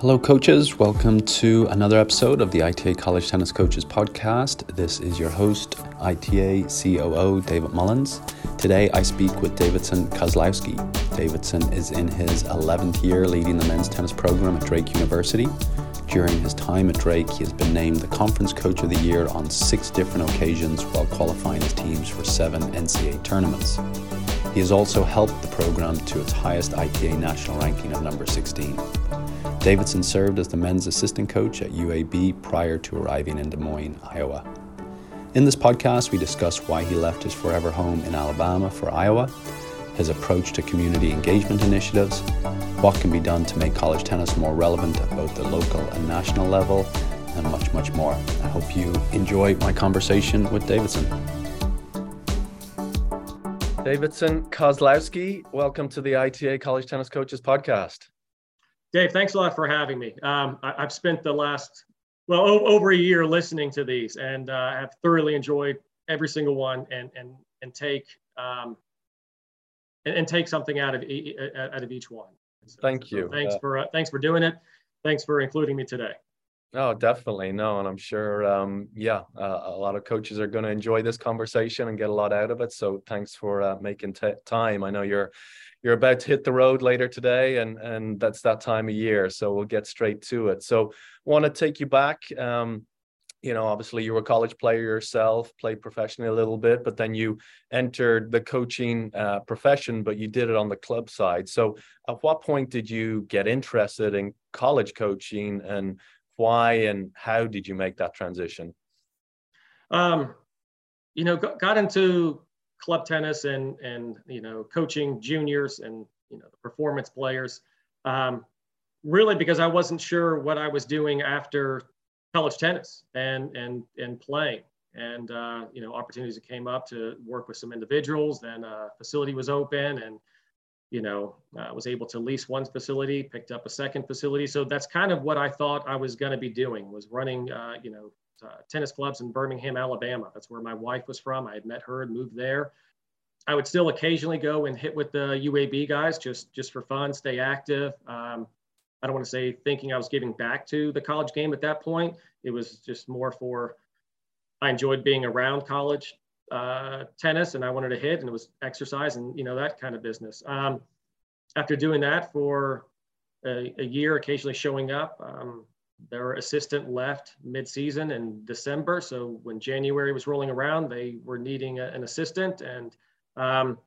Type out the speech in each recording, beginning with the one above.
Hello, coaches. Welcome to another episode of the ITA College Tennis Coaches Podcast. This is your host, ITA COO David Mullins. Today, I speak with Davidson Kozlowski. Davidson is in his 11th year leading the men's tennis program at Drake University. During his time at Drake, he has been named the Conference Coach of the Year on six different occasions while qualifying his teams for seven NCAA tournaments. He has also helped the program to its highest ITA national ranking of number 16. Davidson served as the men's assistant coach at UAB prior to arriving in Des Moines, Iowa. In this podcast, we discuss why he left his forever home in Alabama for Iowa, his approach to community engagement initiatives, what can be done to make college tennis more relevant at both the local and national level, and much, much more. I hope you enjoy my conversation with Davidson. Davidson Kozlowski, welcome to the ITA College Tennis Coaches Podcast. Dave, thanks a lot for having me. Um, I, have spent the last, well, o- over a year listening to these and uh, have thoroughly enjoyed every single one and, and, and take, um, and, and, take something out of, e- out of each one. So, Thank you. So thanks uh, for, uh, thanks for doing it. Thanks for including me today. Oh, definitely. No, and I'm sure, um, yeah, uh, a lot of coaches are going to enjoy this conversation and get a lot out of it. So thanks for uh, making t- time. I know you're you're about to hit the road later today, and and that's that time of year. So we'll get straight to it. So want to take you back. Um, you know, obviously you were a college player yourself, played professionally a little bit, but then you entered the coaching uh, profession, but you did it on the club side. So, at what point did you get interested in college coaching, and why and how did you make that transition? Um, you know, got into club tennis and and you know coaching juniors and you know the performance players. Um, really because i wasn't sure what i was doing after college tennis and and and playing. And uh, you know opportunities that came up to work with some individuals then a facility was open and you know uh, was able to lease one facility picked up a second facility. So that's kind of what i thought i was going to be doing was running uh, you know uh, tennis clubs in Birmingham, Alabama. That's where my wife was from. I had met her and moved there. I would still occasionally go and hit with the UAB guys just just for fun, stay active. Um, I don't want to say thinking I was giving back to the college game at that point. It was just more for I enjoyed being around college uh, tennis and I wanted to hit and it was exercise and you know that kind of business. Um, after doing that for a, a, year, occasionally showing up, um, their assistant left mid-season in December. So when January was rolling around, they were needing a, an assistant, and um,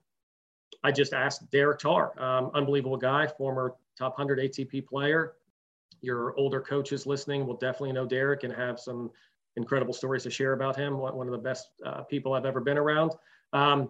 I just asked Derek Tarr, um, unbelievable guy, former top 100 ATP player. Your older coaches listening will definitely know Derek and have some incredible stories to share about him. One of the best uh, people I've ever been around. Um,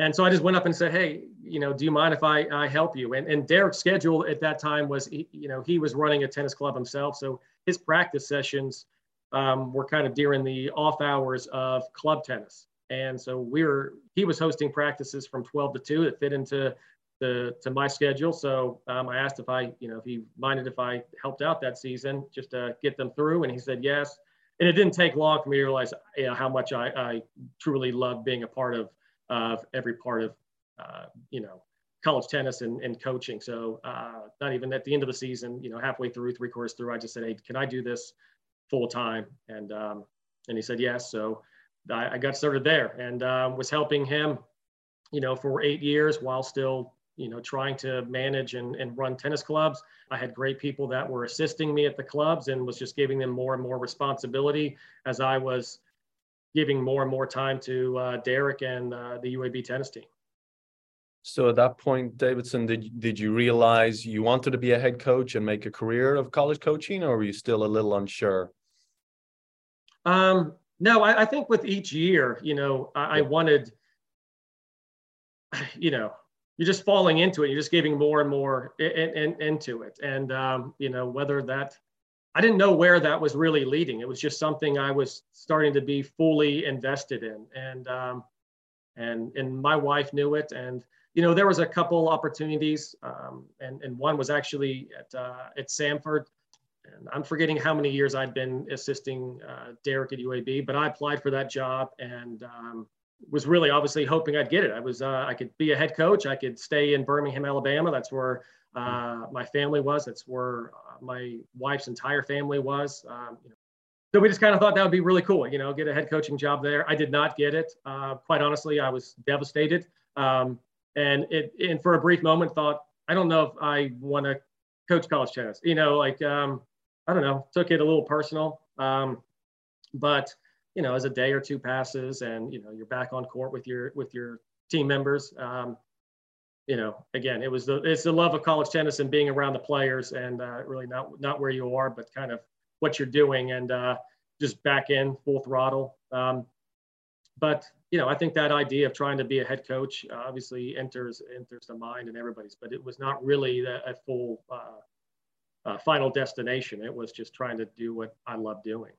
and so I just went up and said, "Hey, you know, do you mind if I, I help you?" And, and Derek's schedule at that time was, he, you know, he was running a tennis club himself, so his practice sessions um, were kind of during the off hours of club tennis. And so we were, he was hosting practices from 12 to 2 that fit into the to my schedule. So um, I asked if I, you know, if he minded if I helped out that season just to get them through, and he said yes. And it didn't take long for me to realize you know, how much I, I truly love being a part of of every part of, uh, you know, college tennis and, and coaching. So uh, not even at the end of the season, you know, halfway through, three quarters through, I just said, hey, can I do this full time? And um, and he said yes. So I, I got started there and uh, was helping him, you know, for eight years while still, you know, trying to manage and, and run tennis clubs. I had great people that were assisting me at the clubs and was just giving them more and more responsibility as I was giving more and more time to uh, Derek and uh, the UAB tennis team. So at that point, Davidson, did did you realize you wanted to be a head coach and make a career of college coaching, or were you still a little unsure? Um, no, I, I, think with each year, you know, I, I wanted, you know, you're just falling into it. You're just giving more and more in, in, into it, and um, you know whether that I didn't know where that was really leading. It was just something I was starting to be fully invested in, and um, and and my wife knew it. And you know, there was a couple opportunities, um, and and one was actually at uh, at Samford. And I'm forgetting how many years I'd been assisting uh, Derek at UAB, but I applied for that job and um, was really obviously hoping I'd get it. I was uh, I could be a head coach. I could stay in Birmingham, Alabama. That's where Uh, my family was. That's where uh, my wife's entire family was. Um, you know, so we just kind of thought that would be really cool, you know, get a head coaching job there. I did not get it. Uh, quite honestly, I was devastated. Um, and it, and for a brief moment, thought, I don't know if I want to coach college tennis. You know, like um, I don't know, took it a little personal. Um, but you know, as a day or two passes, and you know, you're back on court with your with your team members. Um, you know, again, it was the it's the love of college tennis and being around the players, and uh, really not not where you are, but kind of what you're doing, and uh, just back in full throttle. Um, but you know, I think that idea of trying to be a head coach obviously enters enters the mind and everybody's, but it was not really a, a full uh, uh, final destination. It was just trying to do what I love doing.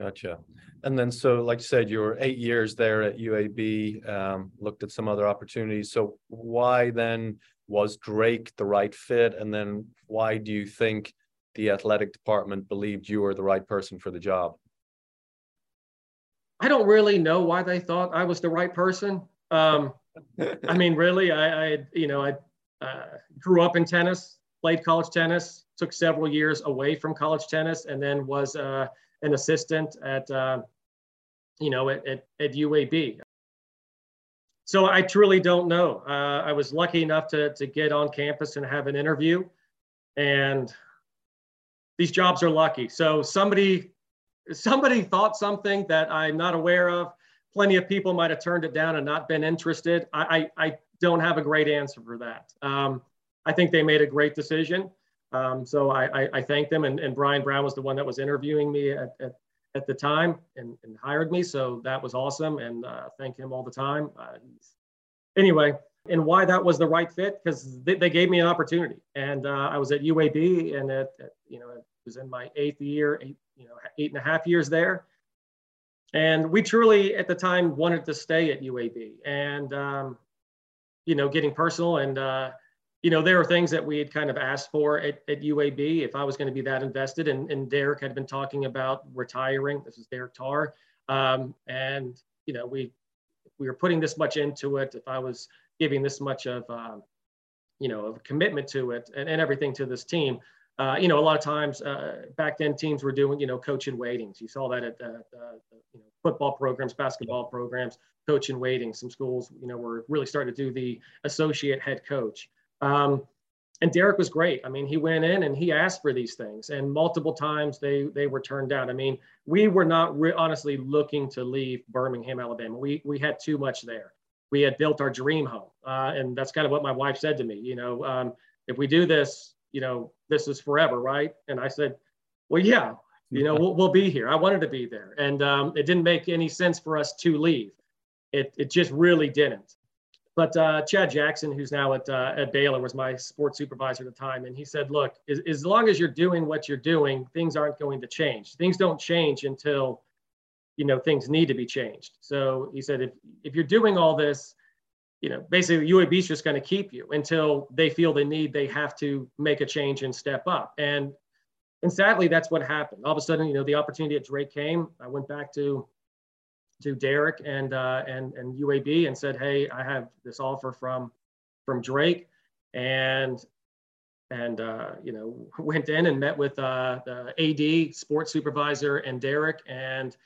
Gotcha. And then, so like you said, you were eight years there at UAB, um, looked at some other opportunities. So why then was Drake the right fit? And then why do you think the athletic department believed you were the right person for the job? I don't really know why they thought I was the right person. Um, I mean, really, I, I you know, I uh, grew up in tennis, played college tennis, took several years away from college tennis, and then was uh, an assistant at, uh, you know, at, at, at, UAB. So I truly don't know. Uh, I was lucky enough to, to get on campus and have an interview, and these jobs are lucky. So somebody somebody thought something that I'm not aware of. Plenty of people might have turned it down and not been interested. I, I, I don't have a great answer for that. Um, I think they made a great decision. Um, so I, I, I, thank them. And, and Brian Brown was the one that was interviewing me at, at, at the time and, and, hired me. So that was awesome. And uh, thank him all the time. Uh, anyway, and why that was the right fit because they, they, gave me an opportunity. And uh, I was at UAB and you know, it was in my eighth year, eight, you know, eight and a half years there. And we truly, at the time, wanted to stay at UAB. And, um, you know, getting personal and, uh, you know, there are things that we had kind of asked for at, at UAB if I was going to be that invested. And, and Derek had been talking about retiring. This is Derek Tarr. Um, and, you know, we, we were putting this much into it. If I was giving this much of, um, you know, of commitment to it and, and everything to this team, uh, you know, a lot of times uh, back then teams were doing, you know, coach and waitings. You saw that at uh, you know, football programs, basketball programs, coach and waiting. Some schools, you know, were really starting to do the associate head coach. Um, and Derek was great. I mean, he went in and he asked for these things, and multiple times they they were turned down. I mean, we were not re- honestly looking to leave Birmingham, Alabama. We we had too much there. We had built our dream home, uh, and that's kind of what my wife said to me. You know, um, if we do this, you know, this is forever, right? And I said, well, yeah, you know, we'll, we'll be here. I wanted to be there. And um, it didn't make any sense for us to leave. It, it just really didn't. But uh, Chad Jackson, who's now at, uh, at Baylor, was my sports supervisor at the time. And he said, look, as, as long as you're doing what you're doing, things aren't going to change. Things don't change until, you know, things need to be changed. So he said, if, if you're doing all this, you know, basically UAB is just going to keep you until they feel the need. They have to make a change and step up. And and sadly, that's what happened. All of a sudden, you know, the opportunity at Drake came. I went back to to Derek and uh, and and UAB and said, hey, I have this offer from from Drake, and and uh, you know went in and met with uh, the AD, sports supervisor, and Derek, and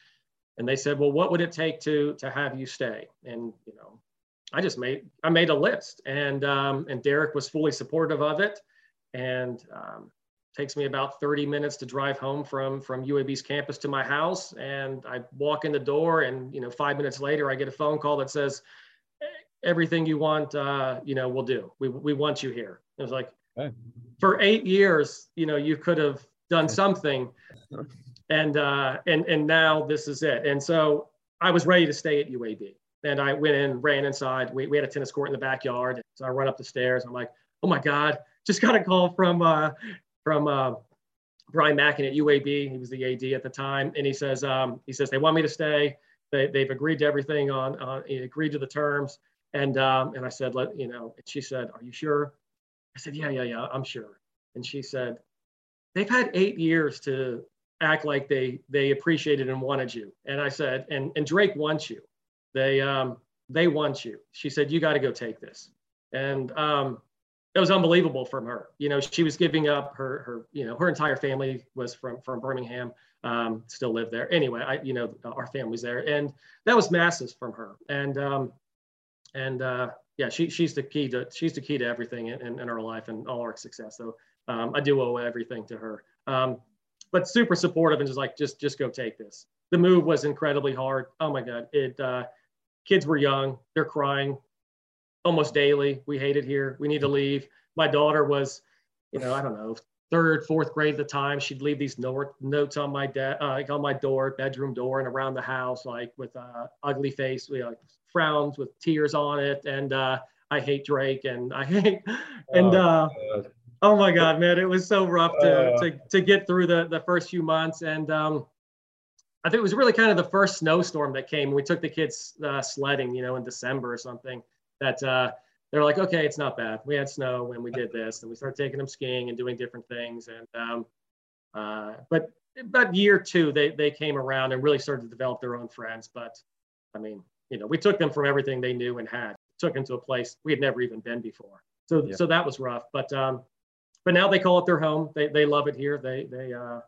and they said, well, what would it take to to have you stay? And you know, I just made I made a list, and um, and Derek was fully supportive of it, and um, takes me about 30 minutes to drive home from from UAB's campus to my house, and I walk in the door, and you know five minutes later I get a phone call that says everything you want, uh, you know, we'll do. We we want you here. It was like okay. for eight years, you know, you could have done something, and uh, and and now this is it. And so I was ready to stay at UAB. And I went in, ran inside. We, we had a tennis court in the backyard. So I run up the stairs. I'm like, oh my God, just got a call from uh, from uh, Brian Mackin at UAB. He was the AD at the time. And he says, um, he says, they want me to stay. They, they've agreed to everything on, uh, agreed to the terms. And, um, and I said, let, you know, and she said, are you sure? I said, yeah, yeah, yeah, I'm sure. And she said, they've had eight years to act like they, they appreciated and wanted you. And I said, and, and Drake wants you. They um, they want you. She said, you got to go take this. And um, it was unbelievable from her. You know, she was giving up her her you know her entire family was from from Birmingham, um, still live there. Anyway, I you know our family's there, and that was massive from her. And um, and uh, yeah, she she's the key to she's the key to everything in, in, our life and all our success. So um, I do owe everything to her. Um, but super supportive and just like just just go take this. The move was incredibly hard. Oh my God, it. Uh, kids were young. They're crying almost daily. We hate it here. We need to leave. My daughter was, you know, I don't know, third, fourth grade at the time. She'd leave these notes on my de- uh, like on my door, bedroom door, and around the house, like with uh, ugly face, you know, frowns with tears on it, and uh, I hate Drake, and I hate, and oh, uh, oh my God, man, it was so rough to uh. to to get through the the first few months, and um, I think it was really kind of the first snowstorm that came. We took the kids uh, sledding, you know, in December or something that uh, they're like, okay, it's not bad. We had snow when we did this, and we started taking them skiing and doing different things. And um, uh, but about year two, they they came around and really started to develop their own friends. But I mean, you know, we took them from everything they knew and had, took them to a place we had never even been before. So yeah. so that was rough. But um, but now they call it their home. They they love it here. They they uh,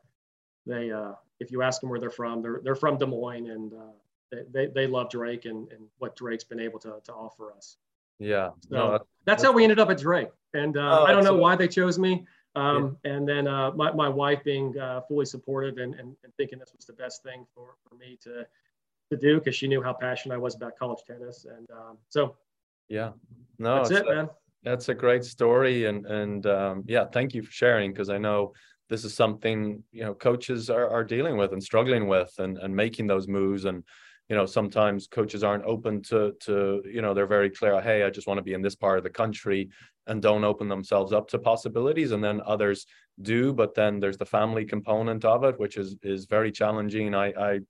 they uh, if you ask them where they're from, they're they're from Des Moines and uh, they, they love Drake and, and what Drake's been able to, to offer us. Yeah. So no, that's, that's, how we ended up at Drake. And uh, oh, I don't know why they chose me. Um, yeah. And then uh, my, my wife being uh, fully supportive and, and, and, thinking this was the best thing for, for me to, to do because she knew how passionate I was about college tennis. And um, so, yeah, no, that's it, a, man. That's a great story. And, and um, yeah, thank you for sharing because I know this is something, you know, coaches are, are dealing with and struggling with and, and making those moves. And, you know sometimes coaches aren't open to to you know they're very clear hey i just want to be in this part of the country and don't open themselves up to possibilities and then others do but then there's the family component of it which is is very challenging i i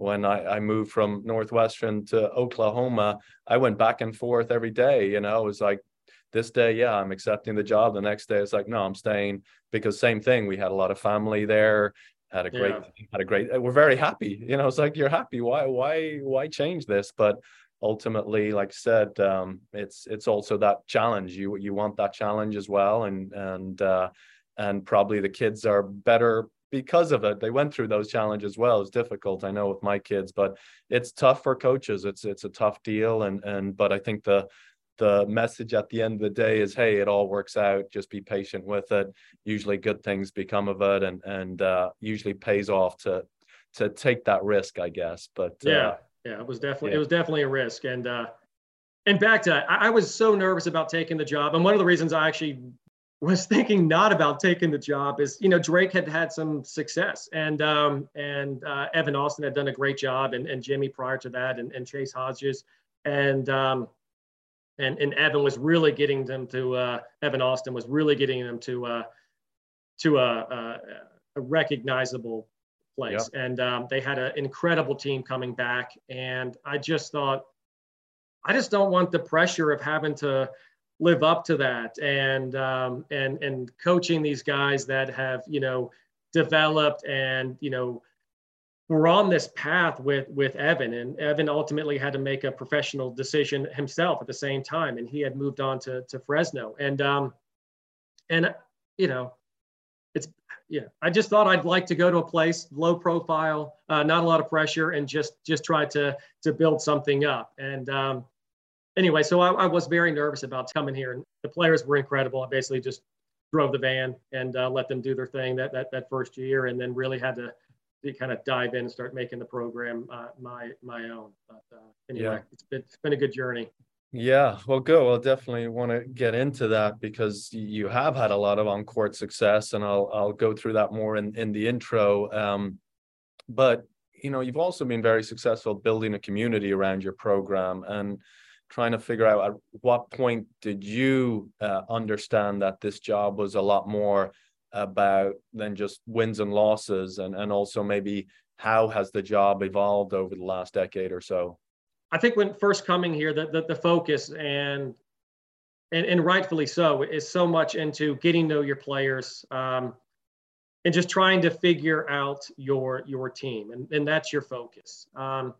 when I, I moved from Northwestern to Oklahoma, I went back and forth every day. You know, it was like this day, yeah, I'm accepting the job. The next day, it's like, no, I'm staying because same thing. We had a lot of family there had a great yeah. had a great uh, we're very happy you know it's like you're happy why why why change this but ultimately like i said um, it's it's also that challenge you you want that challenge as well and and uh, and probably the kids are better because of it they went through those challenges well it's difficult i know with my kids but it's tough for coaches it's it's a tough deal and and but i think the the message at the end of the day is hey it all works out. Just be patient with it. Usually good things become of it and and uh, usually pays off to to take that risk i guess. But uh, yeah. Uh, yeah it was definitely yeah. it was definitely a risk. And uh and back to I, I was so nervous about taking the job. And one of the reasons i actually was thinking not about taking the job is you know drake had had some success. And um and uh, evan austin had done a great job and, and jimmy prior to that and, and chase hodges. And um and and Evan was really getting them to uh, Evan Austin was really getting them to uh, to a, a, a, recognizable place, yep. and um, they had an incredible team coming back, and I just thought, I just don't want the pressure of having to live up to that, and um, and and coaching these guys that have you know developed and you know we're on this path with with Evan, and Evan ultimately had to make a professional decision himself at the same time, and he had moved on to to Fresno, and um, and you know, it's yeah, I just thought I'd like to go to a place low profile, uh, not a lot of pressure, and just just try to to build something up, and um, anyway, so I, I was very nervous about coming here, and the players were incredible. I basically just drove the van and uh, let them do their thing that that that first year, and then really had to to kind of dive in and start making the program uh, my my own. But uh, anyway, yeah. it's been it's been a good journey. Yeah, well, go. I'll definitely want to get into that because you have had a lot of on court success, and I'll I'll go through that more in in the intro. Um, but you know, you've also been very successful building a community around your program and trying to figure out at what point did you uh, understand that this job was a lot more about than just wins and losses and and also maybe how has the job evolved over the last decade or so? I think when first coming here the, the, the focus and, and and rightfully so is so much into getting to know your players um, and just trying to figure out your your team and, and that's your focus. Um,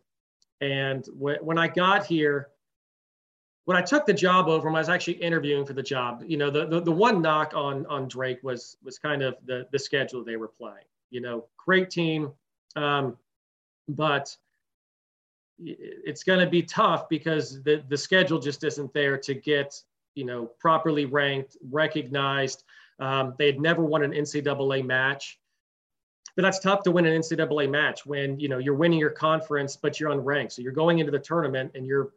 and when i got here when I took the job over him, I was actually interviewing for the job. You know, the, the, the one knock on on Drake was was kind of the the schedule they were playing. You know, great team, um, but it's going to be tough because the the schedule just isn't there to get you know properly ranked, recognized. Um, they had never won an NCAA match, but that's tough to win an NCAA match when you know you're winning your conference, but you're unranked. So you're going into the tournament and you're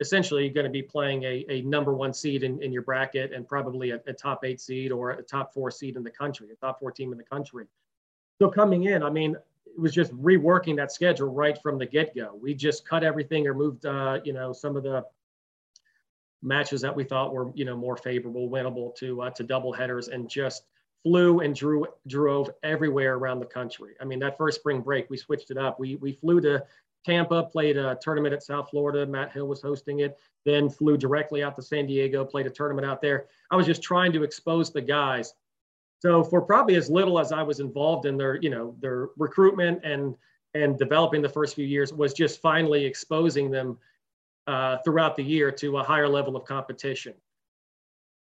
essentially going to be playing a, a number one seed in, in your bracket and probably a, a, top eight seed or a top four seed in the country, a top four team in the country. So coming in, I mean, it was just reworking that schedule right from the get go. We just cut everything or moved, uh, you know, some of the matches that we thought were, you know, more favorable, winnable to uh, to double headers and just flew and drew drove everywhere around the country. I mean, that first spring break, we switched it up. We we flew to Tampa, played a tournament at South Florida. Matt Hill was hosting it. Then flew directly out to San Diego, played a tournament out there. I was just trying to expose the guys. So for probably as little as I was involved in their, you know, their recruitment and and developing the first few years was just finally exposing them uh, throughout the year to a higher level of competition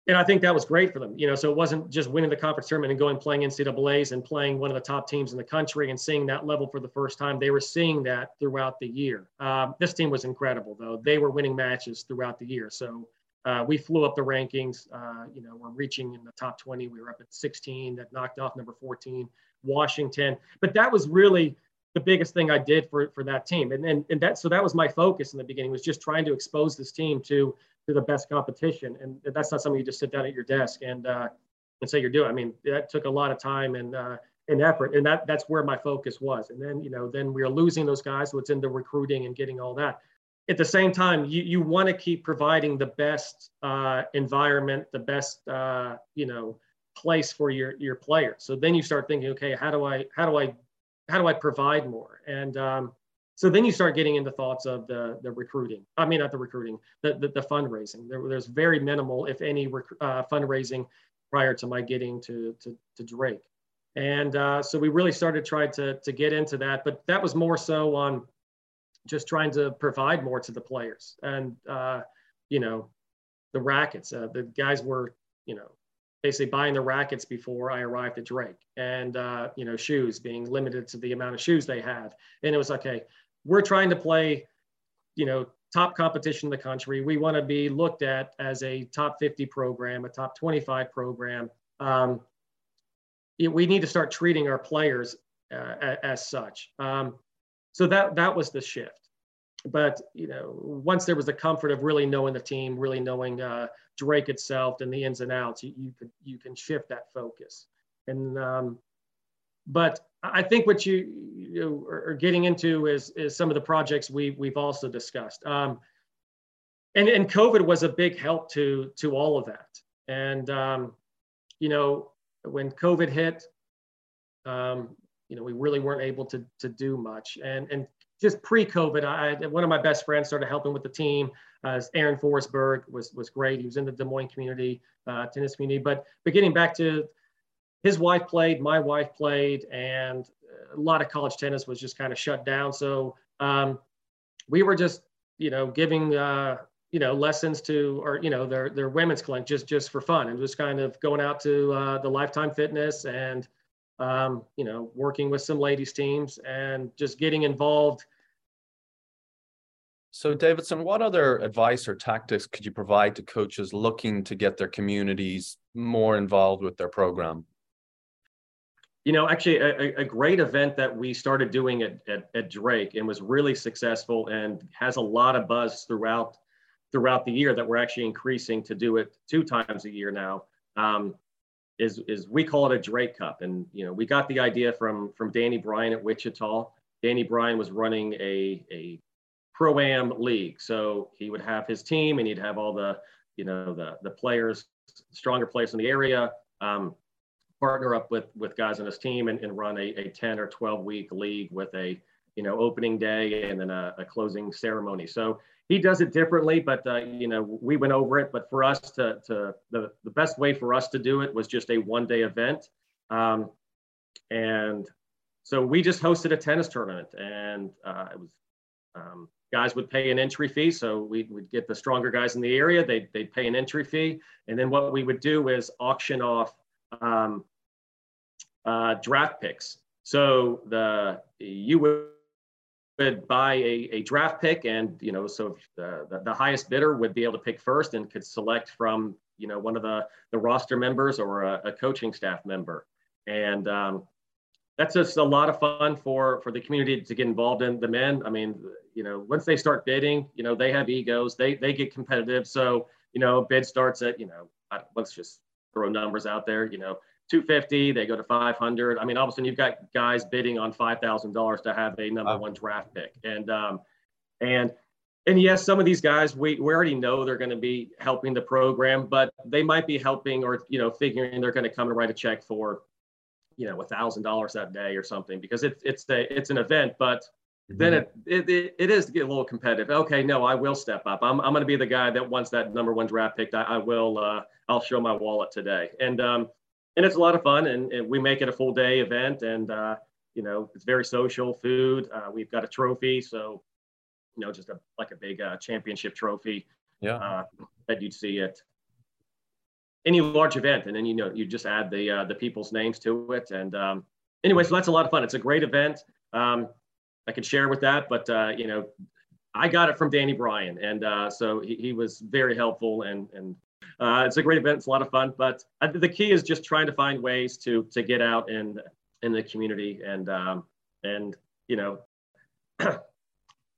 and I think that was great for them. You know, so it wasn't just winning the conference tournament and going playing NCAA's and playing one of the top teams in the country and seeing that level for the first time. They were seeing that throughout the year. Um, this team was incredible, though. They were winning matches throughout the year. So uh, we flew up the rankings. Uh, you know, we're reaching in the top 20. We were up at 16. That knocked off number 14, Washington. But that was really the biggest thing I did for for that team. And and, and that so that was my focus in the beginning was just trying to expose this team to to the best competition. And that's not something you just sit down at your desk and uh, and say you're doing. I mean, that took a lot of time and uh, and effort, and that that's where my focus was. And then you know, then we are losing those guys, so it's into recruiting and getting all that. At the same time, you you want to keep providing the best uh, environment, the best uh, you know place for your your players. So then you start thinking, okay, how do I how do I how do I provide more? And um, so then you start getting into thoughts of the, the recruiting. I mean, not the recruiting, the, the, the fundraising. There, there's very minimal, if any, rec- uh, fundraising prior to my getting to, to, to Drake. And uh, so we really started trying to, to get into that, but that was more so on just trying to provide more to the players. And, uh, you know, the rackets, uh, the guys were, you know, basically buying the rackets before I arrived at Drake and, uh, you know, shoes being limited to the amount of shoes they had. And it was okay, we're trying to play, you know, top competition in the country. We want to be looked at as a top 50 program, a top 25 program. Um, it, we need to start treating our players uh, as, such. Um, so that that was the shift. But you know, once there was the comfort of really knowing the team, really knowing uh, Drake itself and the ins and outs, you, you could you can shift that focus. And um, but I think what you, you are getting into is, is some of the projects we, we've also discussed. Um, and, and COVID was a big help to, to all of that. And, um, you know, when COVID hit, um, you know, we really weren't able to, to do much. And, and just pre-COVID, I, one of my best friends started helping with the team. Uh, Aaron Forsberg was, was great. He was in the Des Moines community, uh, tennis community. But, but getting back to his wife played, my wife played, and a lot of college tennis was just kind of shut down. So um, we were just, you know, giving, uh, you know, lessons to, or you know, their their women's clinic just just for fun, and just kind of going out to uh, the Lifetime Fitness and, um, you know, working with some ladies teams and just getting involved. So, Davidson, what other advice or tactics could you provide to coaches looking to get their communities more involved with their program? You know, actually, a, a, great event that we started doing at, at, at, Drake and was really successful and has a lot of buzz throughout throughout the year that we're actually increasing to do it two times a year now. Um, is is we call it a Drake Cup, and you know, we got the idea from from Danny Bryan at Wichita. Danny Bryan was running a a pro am league, so he would have his team, and he'd have all the you know the the players, stronger players in the area. Um, partner up with with guys on his team and, and run a, a 10 or 12 week league with a you know opening day and then a, a closing ceremony so he does it differently but uh, you know we went over it but for us to, to the, the best way for us to do it was just a one day event um, and so we just hosted a tennis tournament and uh, it was um, guys would pay an entry fee. So we would get the stronger guys in the area. They'd, they'd pay an entry fee. And then what we would do is auction off um, uh, draft picks. So the you would buy a, a draft pick and you know so the, the, the, highest bidder would be able to pick first and could select from you know one of the the roster members or a, a coaching staff member. And um, that's just a lot of fun for for the community to get involved in the men i mean you know once they start bidding you know they have egos they they get competitive. So you know bid starts at you know let's just throw numbers out there you know 250 they go to 500 i mean all of a sudden you've got guys bidding on $5000 to have a number one draft pick and um and and yes some of these guys we, we already know they're going to be helping the program but they might be helping or you know figuring they're going to come and write a check for you know a thousand dollars that day or something because it's it's a it's an event but. Then it, it it is to get a little competitive. Okay no i will step up. I'm, I'm going to be the guy that wants that number one draft pick i, I will uh, i'll show my wallet today. And um and it's a lot of fun and, and we make it a full day event and uh, you know it's very social food uh, we've got a trophy so you know just a like a big uh, championship trophy yeah. uh, that you'd see at any large event and then you know you just add the uh, the people's names to it and um, anyway so that's a lot of fun. It's a great event. Um, i could share with that but uh, you know i got it from danny bryan and so he, he was very helpful and and uh, it's a great event. It's a lot of fun, but the key is just trying to find ways to to get out in in the community and um, and you know,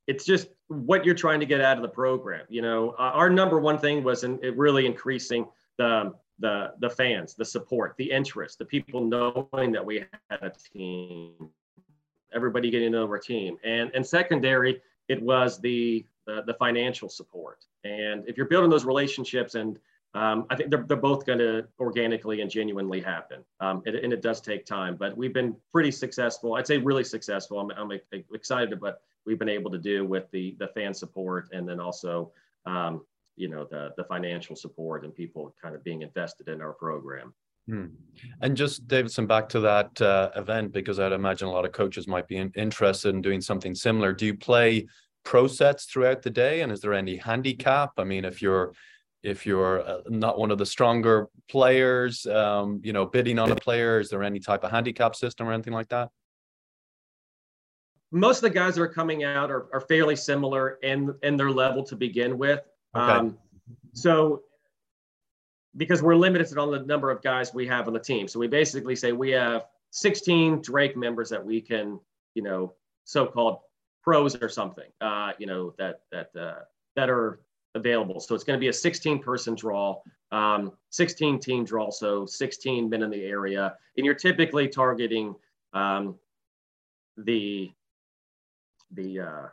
it's just what you're trying to get out of the program. You know, our number one thing was in, really increasing the the the fans, the support, the interest, the people knowing that we had a team, everybody getting to know our team, and and secondary, it was the the, the financial support. And if you're building those relationships and um, I think they're, they're both going to organically and genuinely happen. Um, and, and, it does take time, but we've been pretty successful. I'd say really successful. I'm, I'm excited about what we've been able to do with the, the fan support and then also, um, you know, the, the financial support and people kind of being invested in our program. Hmm. And just Davidson, back to that uh, event, because I'd imagine a lot of coaches might be in, interested in doing something similar. Do you play pro sets throughout the day? And is there any handicap? I mean, if you're if you're uh, not one of the stronger players, um, you know, bidding on a player, is there any type of handicap system or anything like that? Most of the guys that are coming out are, are fairly similar in in their level to begin with. Okay. Um, so because we're limited on the number of guys we have on the team. So we basically say we have 16 Drake members that we can, you know, so-called pros or something, uh, you know, that that uh, that are available. So it's going to be a 16 person draw, um, 16 team draw, so 16 men in the area. And you're typically targeting um, the the uh,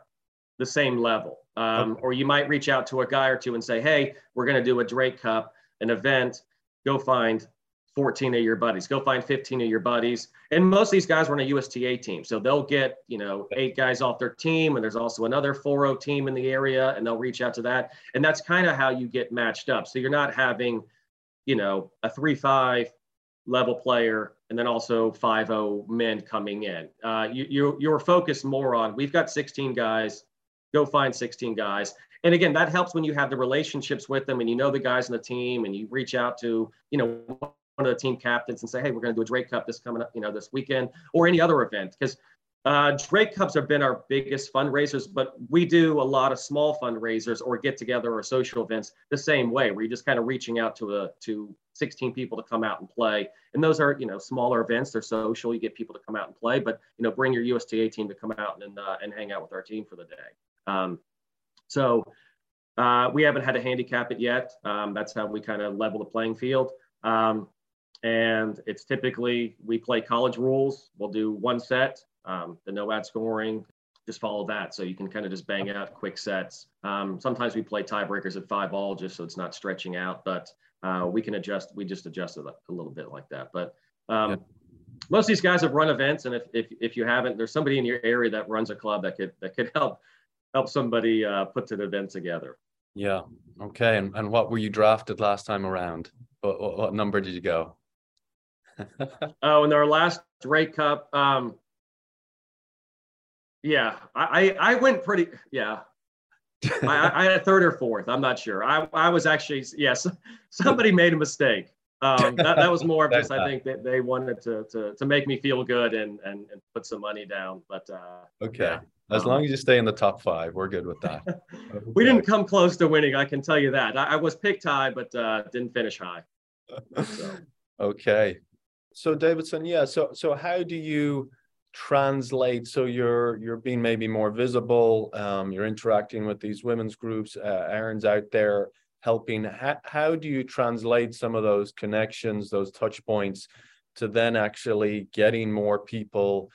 the same level. Um, or you might reach out to a guy or two and say, hey, we're going to do a Drake Cup, an event. Go find 14 of your buddies. Go find 15 of your buddies. And most of these guys were on a USTA team. So they'll get, you know, eight guys off their team. And there's also another 4-0 team in the area. And they'll reach out to that. And that's kind of how you get matched up. So you're not having, you know, a 3 5 level player and then also 5-0 men coming in. Uh, you, you, you're focused more on, we've got 16 guys. Go find 16 guys and again that helps when you have the relationships with them and you know the guys in the team and you reach out to you know one of the team captains and say, hey, we're going to do a Drake Cup this coming up, you know, this weekend or any other event. Because uh, Drake Cups have been our biggest fundraisers, but we do a lot of small fundraisers or get together or social events the same way, where you're just kind of reaching out to a to 16 people to come out and play. And those are, you know, smaller events. They're social. You get people to come out and play, but you know, bring your USTA team to come out and uh, and hang out with our team for the day. Um, so uh, we haven't had to handicap it yet. Um, that's how we kind of level the playing field. Um, and it's typically we play college rules. We'll do one set, um, the no ad scoring, just follow that. So you can kind of just bang out quick sets. Um, sometimes we play tiebreakers at five all just so it's not stretching out, but uh, we can adjust. We just adjusted a little bit like that. But um, yeah. most of these guys have run events, and if, if if you haven't, there's somebody in your area that runs a club that could that could help help somebody uh, put an event together. Yeah. Okay. And, and what were you drafted last time around? What, what, what number did you go? oh, in our last Drake Cup, um, yeah, I, I went pretty, yeah, I, I, had third or fourth. I'm not sure. I, I was actually yes. Somebody made a mistake. Um, that, that was more of just I think that they wanted to, to to make me feel good and and, and put some money down. But uh, okay, yeah. As um, long as you stay in the top five, we're good with that. We didn't come close to winning. I can tell you that. I, I was picked high, but uh, didn't finish high. So. okay, so Davidson, yeah. So so how do you translate so you're you're being maybe more visible um, you're interacting with these women's groups uh, aaron's out there helping how, how do you translate some of those connections those touch points to then actually getting more people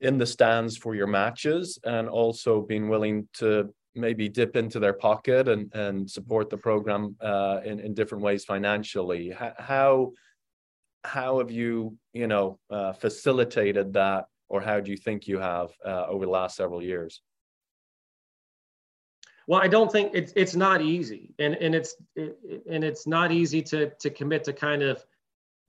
in the stands for your matches and also being willing to maybe dip into their pocket and, and support the program uh, in, in different ways financially how how have you you know uh, facilitated that or how do you think you have uh, over the last several years? Well, I don't think it's it's not easy, and and it's it, and it's not easy to to commit to kind of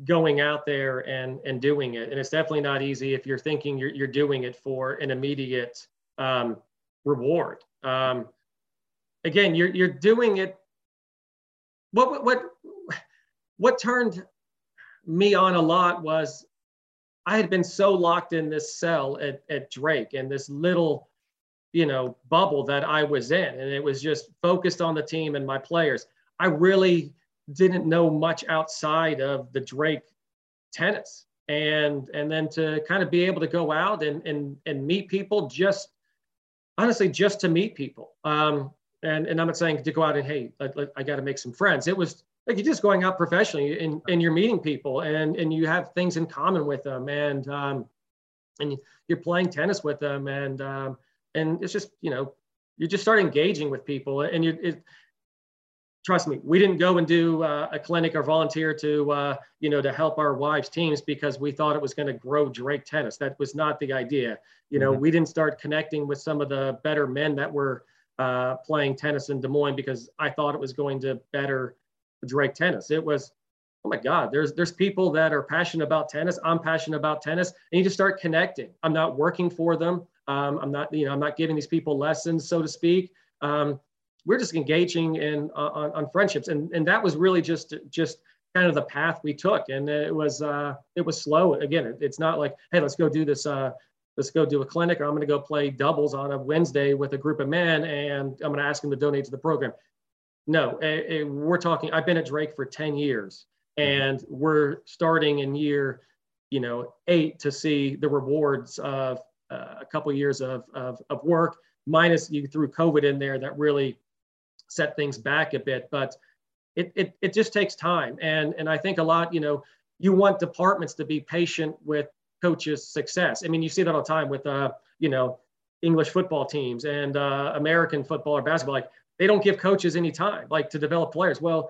going out there and and doing it, and it's definitely not easy if you're thinking you're you're doing it for an immediate um, reward. Um, again, you're you're doing it. What what what turned me on a lot was I had been so locked in this cell at, at Drake and this little, you know, bubble that I was in. And it was just focused on the team and my players. I really didn't know much outside of the Drake tennis. And and then to kind of be able to go out and and and meet people just honestly just to meet people. Um, and and I'm not saying to go out and hey, I, I got to make some friends. It was like you're just going out professionally and, and you're meeting people and, and you have things in common with them and um, and you're playing tennis with them and um, and it's just you know you just start engaging with people and you it, trust me we didn't go and do uh, a clinic or volunteer to uh, you know to help our wives teams because we thought it was going to grow drake tennis that was not the idea you know mm-hmm. we didn't start connecting with some of the better men that were uh, playing tennis in des moines because i thought it was going to better Drake tennis. It was, oh my God, there's there's people that are passionate about tennis. I'm passionate about tennis, and you just start connecting. I'm not working for them. Um, I'm not, you know, I'm not giving these people lessons, so to speak. Um, we're just engaging in uh, on, on friendships, and and that was really just just kind of the path we took, and it was uh, it was slow. Again, it, it's not like, hey, let's go do this. Uh, let's go do a clinic, or I'm going to go play doubles on a Wednesday with a group of men, and I'm going to ask them to donate to the program. No, uh, we're talking. I've been at Drake for ten years, mm-hmm. and we're starting in year, you know, eight to see the rewards of uh, a couple years of, of of work. Minus you threw COVID in there, that really set things back a bit. But it it it just takes time, and and I think a lot. You know, you want departments to be patient with coaches' success. I mean, you see that all the time with uh, you know, English football teams and uh, American football or basketball. Like they don't give coaches any time like to develop players well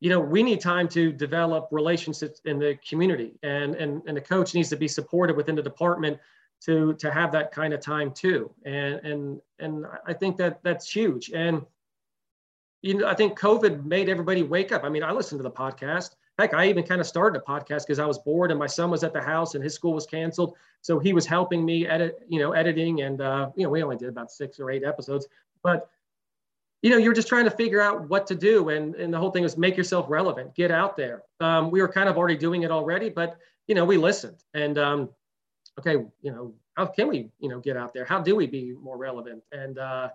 you know we need time to develop relationships in the community and and, and the coach needs to be supported within the department to to have that kind of time too. And and and i think that that's huge. And you know i think covid made everybody wake up. I mean i listened to the podcast. Heck i even kind of started a podcast because i was bored and my son was at the house and his school was canceled. So he was helping me edit you know editing and uh, you know we only did about six or eight episodes. But you know, you're just trying to figure out what to do. And, and the whole thing was make yourself relevant, get out there. Um, we were kind of already doing it already, but, you know, we listened. And, um, okay, you know, how can we, you know, get out there? How do we be more relevant? And, uh,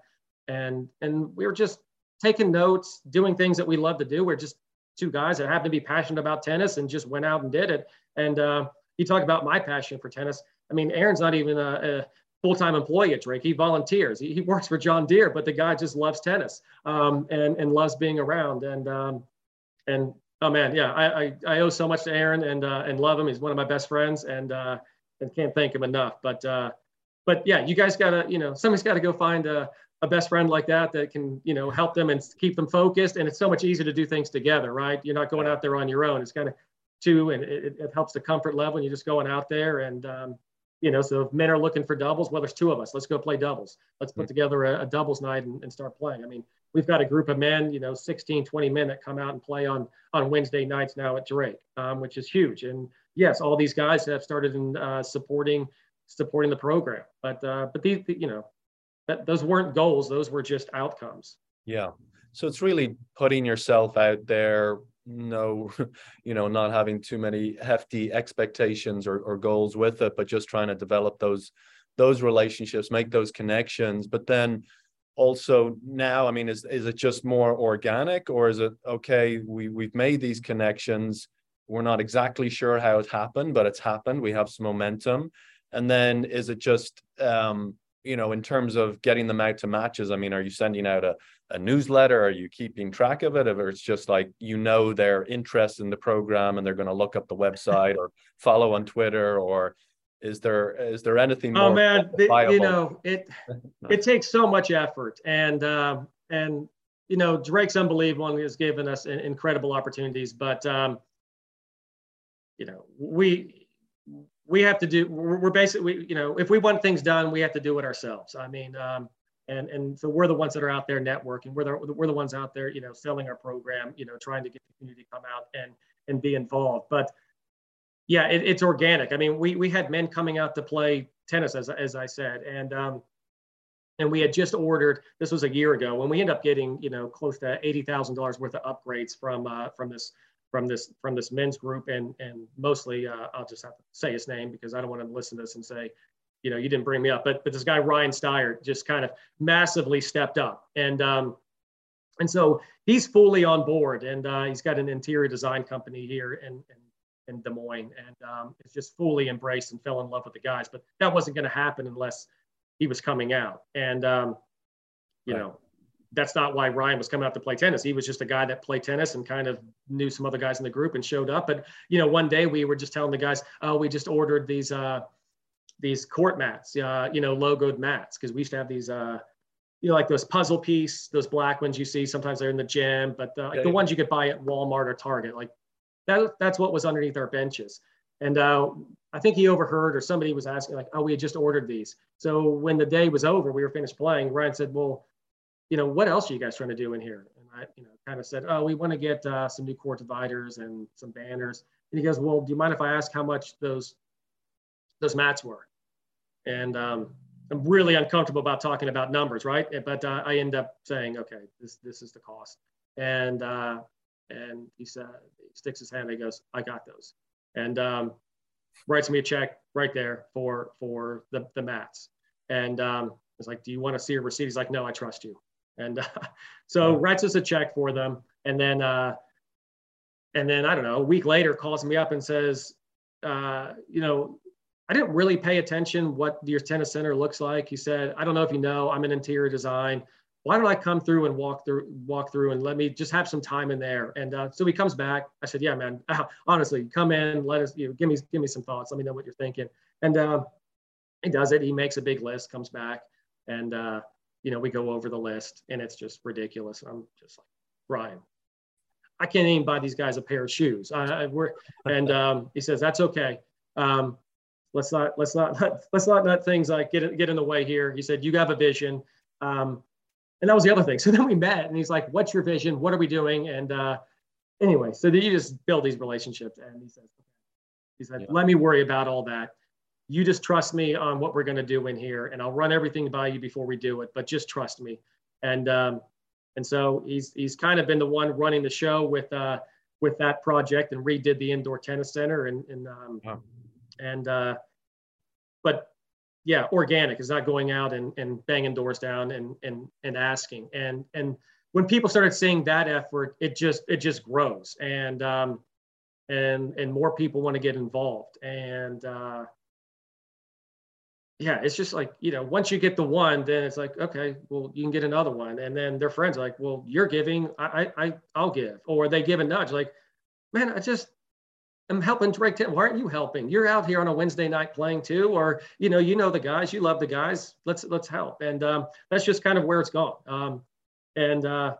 and, and we were just taking notes, doing things that we love to do. We're just two guys that happen to be passionate about tennis and just went out and did it. And, uh, you talk about my passion for tennis. I mean, Aaron's not even a, a full-time employee at Drake. He volunteers. He, he, works for John Deere, but the guy just loves tennis um, and and loves being around. And um, and oh man, yeah, I, I, I owe so much to Aaron and uh, and love him. He's one of my best friends, and uh, and can't thank him enough. But uh, but yeah, you guys gotta you know somebody's got to go find a, a best friend like that that can you know help them and keep them focused. And it's so much easier to do things together, right? You're not going out there on your own. It's kind of two, and it, it helps the comfort level. And you're just going out there and um, you know, so if men are looking for doubles, well, there's two of us. Let's go play doubles. Let's put together a, a doubles night and, and, start playing. I mean, we've got a group of men, you know, 16, 20 men that come out and play on on Wednesday nights now at Drake, um, which is huge. And yes, all these guys have started in uh, supporting supporting the program. But uh, but these, you know, that those weren't goals; those were just outcomes. Yeah. So it's really putting yourself out there, no, you know, not having too many hefty expectations or, or goals with it, but just trying to develop those those relationships, make those connections. But then also now, I mean, is is it just more organic or is it okay, we we've made these connections. We're not exactly sure how it happened, but it's happened. We have some momentum. And then is it just um, you know, in terms of getting them out to matches, I mean, are you sending out a, a newsletter? Are you keeping track of it? Or it's just like, you know, their interest in the program and they're going to look up the website or follow on Twitter or is there, is there anything oh man you know it it takes so much effort and um and you know drake's unbelievable and has given us incredible opportunities but um you know we we have to do we're basically you know if we want things done we have to do it ourselves. I mean um, and and so we're the ones that are out there networking. We're the, we're the ones out there you know selling our program you know trying to get the community to come out and and be involved. But yeah it, it's organic i mean we we had men coming out to play tennis as, as i said and um and we had just ordered this was a year ago when we end up getting you know close to $80000 worth of upgrades from uh, from this from this from this men's group and and mostly uh, I'll just have to say his name because I don't want to listen to this and say, you know, you didn't bring me up. But but this guy Ryan Steyer just kind of massively stepped up and um, and so he's fully on board and uh, he's got an interior design company here in, in Des Moines and um, it's just fully embraced and fell in love with the guys. But that wasn't going to happen unless he was coming out and um, you right. know that's not why Ryan was coming out to play tennis. He was just a guy that played tennis and kind of knew some other guys in the group and showed up. But you know, one day we were just telling the guys, "Oh, we just ordered these uh, these court mats, uh, you know, logoed mats, because we used to have these, uh, you know, like those puzzle piece, those black ones you see. Sometimes they're in the gym, but the, like the ones you could buy at Walmart or Target, like that. That's what was underneath our benches. And uh, I think he overheard, or somebody was asking, like, "Oh, we had just ordered these." So when the day was over, we were finished playing. Ryan said, "Well." you know, what else are you guys trying to do in here? And I, you know, kind of said, oh, we want to get uh, some new court dividers and some banners. And he goes, well, do you mind if I ask how much those those mats were? And um, I'm really uncomfortable about talking about numbers, right? But uh, I end up saying, okay, this this is the cost. And uh, and he said, he sticks his hand. He goes, I got those, and um, writes me a check right there for for the the mats. And um, it's like, do you want to see a receipt? He's like, no, I trust you. And uh, so writes us a check for them. And then, uh, and then I don't know, a week later calls me up and says, uh, you know, I didn't really pay attention what your tennis center looks like. He said, I don't know if you know, I'm in interior design. Why don't I come through and walk through, walk through and let me just have some time in there? And uh, so he comes back. I said, yeah, man, honestly, come in, let us, you know, give me, give me some thoughts. Let me know what you're thinking. And uh, he does it. He makes a big list, comes back. And uh, you know, we go over the list and it's just ridiculous. I'm just like, Brian, I can't even buy these guys a pair of shoes. I, I we're, and um, he says, that's okay. Um, let's not, let's not, let's not let things like get, get in the way here. He said, you have a vision. Um, and that was the other thing. So then we met and he's like, what's your vision? What are we doing? And uh, anyway, so you just build these relationships and he says, okay. he said, yeah. let me worry about all that you just trust me on what we're going to do in here and i'll run everything by you before we do it but just trust me and um, and so he's he's kind of been the one running the show with uh, with that project and redid the indoor tennis center and and um, wow. and uh, but yeah organic is not going out and, and banging doors down and and and asking and and when people started seeing that effort it just it just grows and um, and and more people want to get involved and uh, yeah, it's just like, you know, once you get the one, then it's like, okay, well, you can get another one. And then their friends are like, well, you're giving, I, I, I'll give. Or they give a nudge like, man, I just, I'm helping Drake. Why aren't you helping? You're out here on a Wednesday night playing too, or you know, you know the guys, you love the guys. Let's let's help, and um, that's just kind of where it's gone. Um, and uh,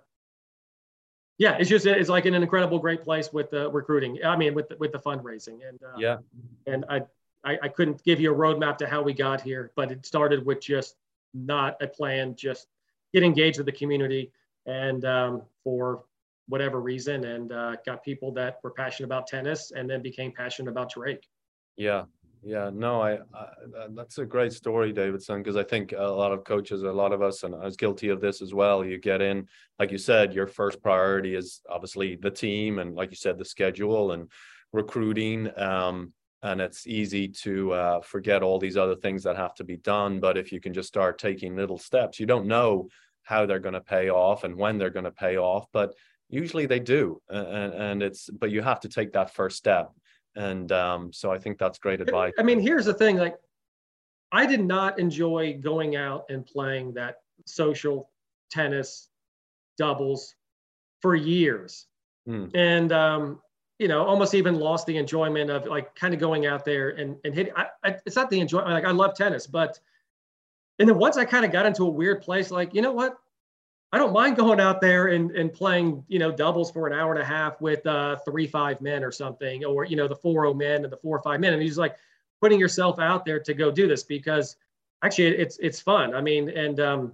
yeah, it's just it's like an incredible, great place with the recruiting. I mean, with the, with the fundraising, and uh, yeah, and I I, I couldn't give you a roadmap to how we got here, but it started with just not a plan, just get engaged with the community and um, for whatever reason, and uh, got people that were passionate about tennis and then became passionate about Drake. Yeah. Yeah, no, I, I that's a great story, Davidson, because I think a lot of coaches, a lot of us, and I was guilty of this as well. You get in, like you said, your first priority is obviously the team, and like you said, the schedule and recruiting. Um, and it's easy to uh, forget all these other things that have to be done. But if you can just start taking little steps, you don't know how they're going to pay off and when they're going to pay off, but usually they do. And, and it's, but you have to take that first step. And um, so I think that's great advice. I mean, here's the thing like, I did not enjoy going out and playing that social tennis doubles for years. Mm. And um, you know, almost even lost the enjoyment of like kind of going out there and, and hitting. I, I, it's not the enjoyment. Like I love tennis, but and then once I kind of got into a weird place, like you know what, I don't mind going out there and, and playing, you know, doubles for an hour and a half with uh, three five men or something, or you know, the four o oh men and the four or five men, and he's like putting yourself out there to go do this because actually it's it's fun. I mean, and um,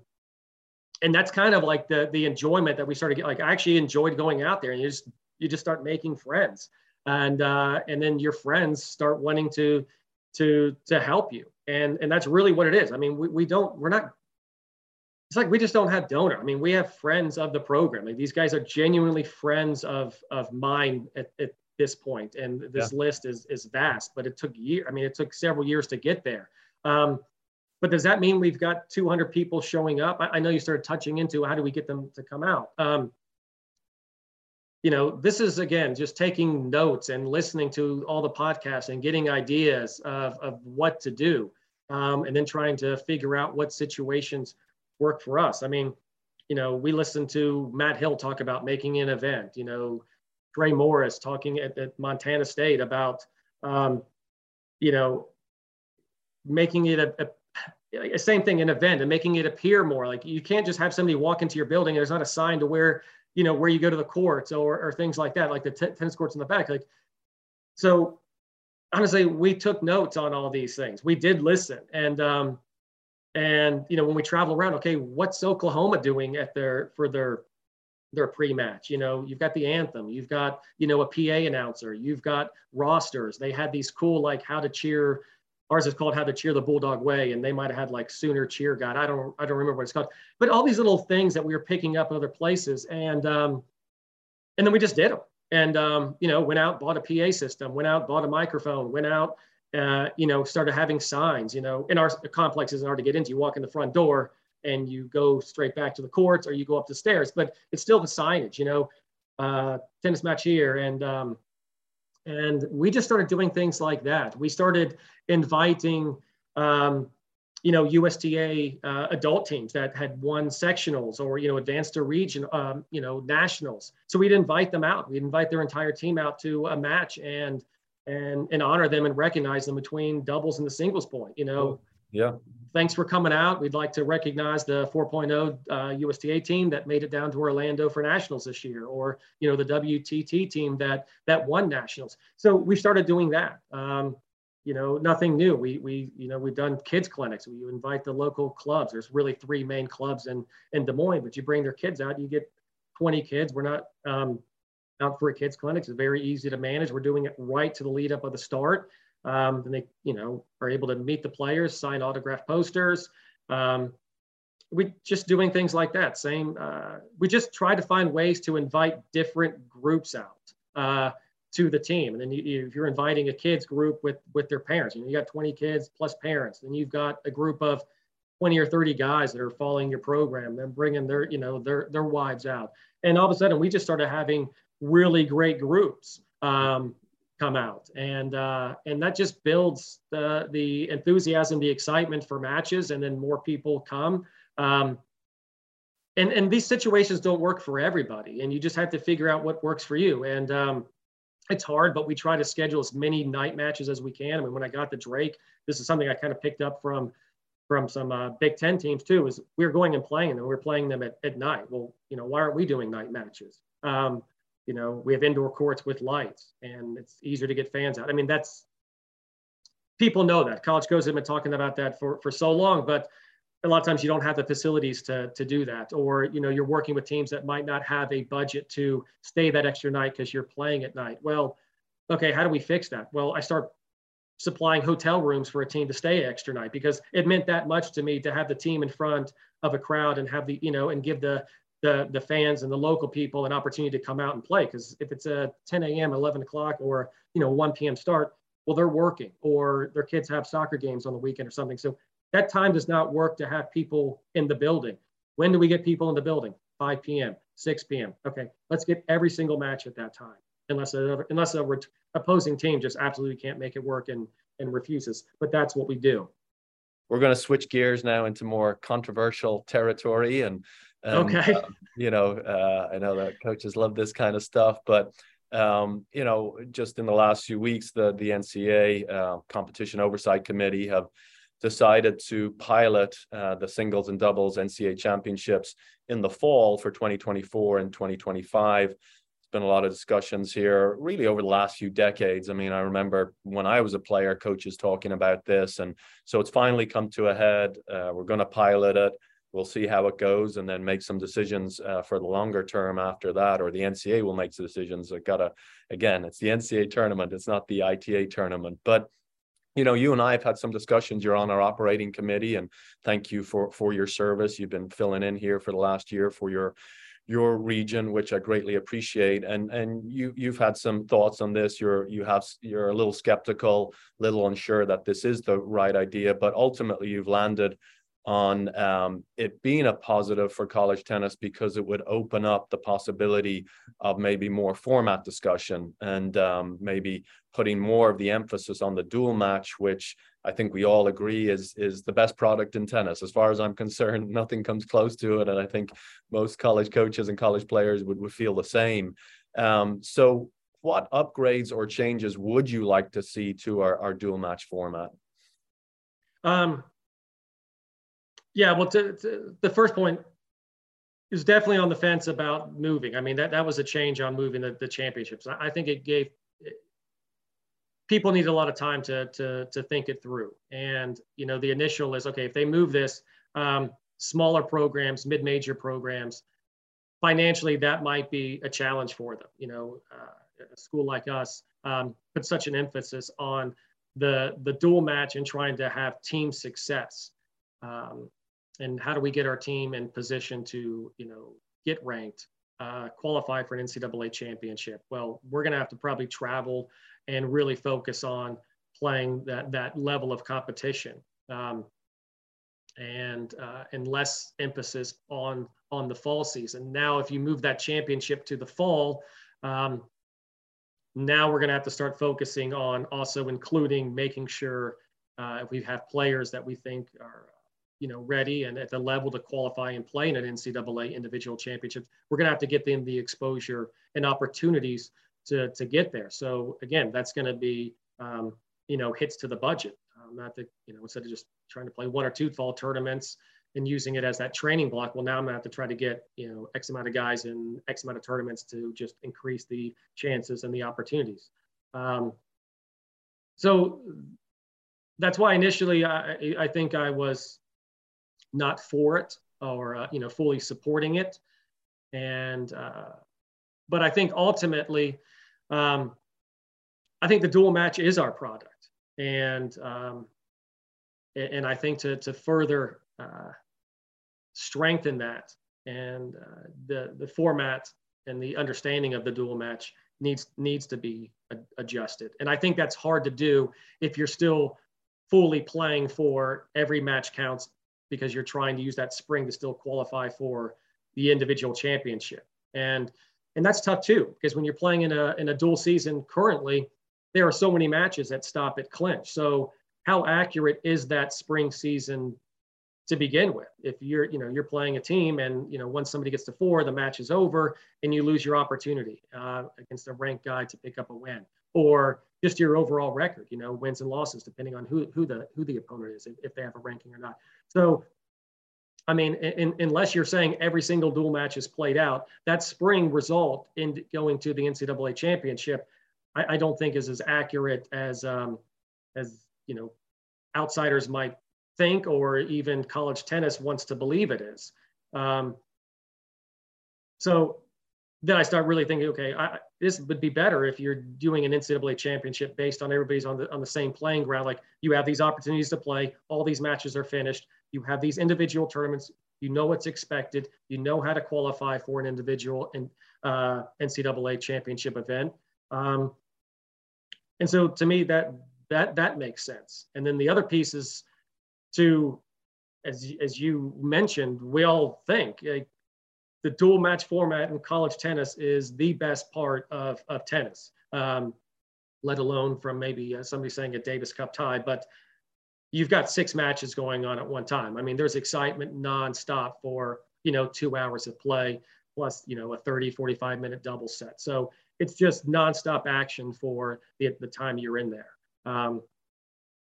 and that's kind of like the the enjoyment that we started get. Like I actually enjoyed going out there, and you just you just start making friends and uh, and then your friends start wanting to to to help you and and that's really what it is i mean we, we don't we're not it's like we just don't have donor. I mean we have friends of the program. Like these guys are genuinely friends of of mine at, at this point and this yeah. list is is vast but it took year i mean it took several years to get there. Um, but does that mean we've got 200 people showing up? I, I, know you started touching into how do we get them to come out. Um, you know, this is again just taking notes and listening to all the podcasts and getting ideas of, of what to do, um, and then trying to figure out what situations work for us. I mean, you know, we listened to Matt Hill talk about making an event. You know, Trey Morris talking at, at Montana State about, um, you know, making it a, a same thing an event and making it appear more like you can't just have somebody walk into your building and there's not a sign to where you know, where you go to the courts or, or things like that, like the t- tennis courts in the back. Like, so honestly, we took notes on all these things. We did listen. And, um, and, you know, when we travel around, okay, what's Oklahoma doing at their, for their, their pre-match? You know you've got the anthem you've got you know a pa announcer you've got rosters. They had these cool like how to cheer ours is called how to cheer the bulldog way and they might have had like sooner cheer guide i don't i don't remember what it's called. But all these little things that we were picking up in other places and um and then we just did them and um you know went out bought a pa system went out bought a microphone went out uh, you know started having signs you know in our complex isn't hard to get into you walk in the front door and you go straight back to the courts or you go up the stairs but it's still the signage you know uh tennis match here and um and we just started doing things like that. We started inviting, um, you know, USTA uh, adult teams that had won sectionals or, you know, advanced to region, um, you know, nationals. So we'd invite them out. We'd invite their entire team out to a match and, and, and honor them and recognize them between doubles and the singles point, you know. Yeah thanks for coming out. We'd like to recognize the 4.0 uh, USTA team that made it down to Orlando for nationals this year, or you know the WTT team that that won nationals. So we started doing that. Um, you know, nothing new. We we you know we've done kids clinics. We invite the local clubs. There's really three main clubs in in Des Moines, but you bring their kids out, you get 20 kids. We're not um, out for a kids clinic. It's very easy to manage. We're doing it right to the lead up of the start. Um, and they, you know, are able to meet the players, sign autograph posters. Um, we just doing things like that. Same. Uh, we just try to find ways to invite different groups out uh, to the team. And then you, you, if you're inviting a kids group with with their parents, you know, you got 20 kids plus parents. Then you've got a group of 20 or 30 guys that are following your program, then bringing their, you know, their their wives out. And all of a sudden, we just started having really great groups. Um, come out. And uh, and that just builds the the enthusiasm the excitement for matches and then more people come. Um, and and these situations don't work for everybody and you just have to figure out what works for you. And um, it's hard but we try to schedule as many night matches as we can. I mean when i got the drake this is something i kind of picked up from from some uh, big 10 teams too is we were going and playing them. We are playing them at, at night. Well you know why aren't we doing night matches? Um, you know we have indoor courts with lights and it's easier to get fans out. I mean that's people know that. College coaches have been talking about that for for so long but a lot of times you don't have the facilities to to do that. Or you know you're working with teams that might not have a budget to stay that extra night because you're playing at night. Well okay how do we fix that? Well i start supplying hotel rooms for a team to stay extra night because it meant that much to me to have the team in front of a crowd and have the you know and give the the the fans and the local people an opportunity to come out and play. Because if it's a 10 a.m 11 o'clock or you know 1 p.m start well they're working or their kids have soccer games on the weekend or something. So that time does not work to have people in the building. When do we get people in the building? 5 p.m 6 p.m okay let's get every single match at that time. Unless a, unless a opposing team just absolutely can't make it work and and refuses. But that's what we do. We're going to switch gears now into more controversial territory, and, and okay, uh, you know, uh, I know that coaches love this kind of stuff, but um, you know, just in the last few weeks, the the NCAA uh, Competition Oversight Committee have decided to pilot uh, the singles and doubles NCAA championships in the fall for 2024 and 2025 been a lot of discussions here really over the last few decades. I mean, I remember when I was a player, coaches talking about this. And so it's finally come to a head. Uh, we're going to pilot it. We'll see how it goes and then make some decisions uh, for the longer term after that, or the NCAA will make some decisions. I gotta, again, it's the NCAA tournament, it's not the ITA tournament. But you know, you and I have had some discussions. You're on our operating committee, and thank you for for your service. You've been filling in here for the last year for your your region, which I greatly appreciate. And and you you've had some thoughts on this. You're you have you're a little skeptical, little unsure that this is the right idea, but ultimately you've landed on um, it being a positive for college tennis because it would open up the possibility of maybe more format discussion and um, maybe putting more of the emphasis on the dual match, which I think we all agree is is the best product in tennis. As far as I'm concerned, nothing comes close to it, and I think most college coaches and college players would, would feel the same. Um, so, what upgrades or changes would you like to see to our, our dual match format? Um, yeah, well, to, to, the first point is definitely on the fence about moving. I mean, that, that was a change on moving the, the championships. I, think it gave people need a lot of time to, to, to think it through. And, you know, the initial is, okay, if they move this, um, smaller programs, mid-major programs, financially, that might be a challenge for them. You know, uh, a school like us um, put such an emphasis on the, the dual match and trying to have team success. Um, and how do we get our team in position to, you know, get ranked, uh, qualify for an NCAA championship? Well, we're going to have to probably travel and really focus on playing that that level of competition um, and uh, and less emphasis on on the fall season. Now, if you move that championship to the fall, um, now we're going to have to start focusing on also including making sure uh, if we have players that we think are you know ready and at the level to qualify and play in an NCAA individual championship, we're going to have to get them the exposure and opportunities to, to get there. So again, that's going to be, um, you know, hits to the budget. Um, not that, you know, instead of just trying to play one or two fall tournaments and using it as that training block, well, now I'm going to have to try to get, you know, X amount of guys in X amount of tournaments to just increase the chances and the opportunities. Um, so that's why initially I, I think I was not for it or, uh, you know, fully supporting it. And, uh, but I think ultimately, um, I think the dual match is our product, and um, and I think to to further uh, strengthen that and uh, the the format and the understanding of the dual match needs needs to be adjusted. And I think that's hard to do if you're still fully playing for every match counts because you're trying to use that spring to still qualify for the individual championship. And and that's tough too because when you're playing in a in a dual season currently there are so many matches that stop at clinch. So how accurate is that spring season to begin with? If you're you know you're playing a team and you know once somebody gets to four the match is over and you lose your opportunity uh, against a ranked guy to pick up a win or just your overall record you know wins and losses depending on who who the who the opponent is if, if they have a ranking or not so I mean, in, unless you're saying every single dual match is played out, that spring result in going to the NCAA championship, I, I don't think is as accurate as um, as you know outsiders might think, or even college tennis wants to believe it is. Um, so then I start really thinking, okay, I, this would be better if you're doing an NCAA championship based on everybody's on the on the same playing ground. Like you have these opportunities to play, all these matches are finished. You have these individual tournaments. You know what's expected. You know how to qualify for an individual and uh, NCAA championship event. Um, and so to me, that that that makes sense. And then the other piece is to, as as you mentioned, we all think like, the dual match format in college tennis is the best part of of tennis. Um, let alone from maybe uh, somebody saying a Davis Cup tie, but you've got six matches going on at one time. I mean, there's excitement nonstop for you know two hours of play plus you know a 30 45 minute double set so it's just nonstop action for the, the time you're in there um,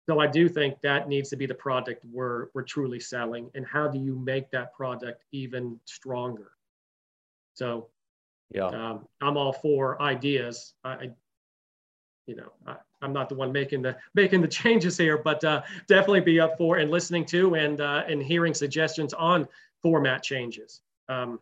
so i do think that needs to be the product we're, we're truly selling and how do you make that product even stronger so yeah. um, i'm all for ideas. I you know I, am not the one making the making the changes here but uh, definitely be up for and listening to and uh, and hearing suggestions on format changes. Um,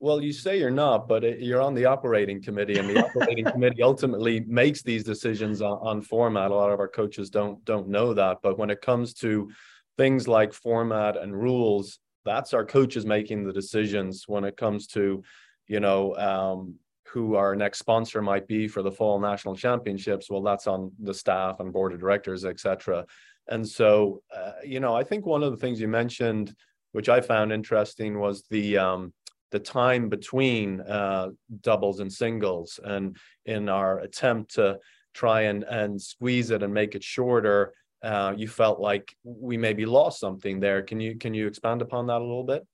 well, you say you're not, but it, you're on the operating committee, and the operating committee ultimately makes these decisions on, on, format. A lot of our coaches don't don't know that, but when it comes to things like format and rules, that's our coaches making the decisions. When it comes to, you know, um, who our next sponsor might be for the fall national championships, well, that's on the staff and board of directors, etc. And so, uh, you know, I think one of the things you mentioned, which I found interesting, was the um, the time between uh, doubles and singles. And in our attempt to try and, and squeeze it and make it shorter, uh, you felt like we maybe lost something there. Can you can you expand upon that a little bit?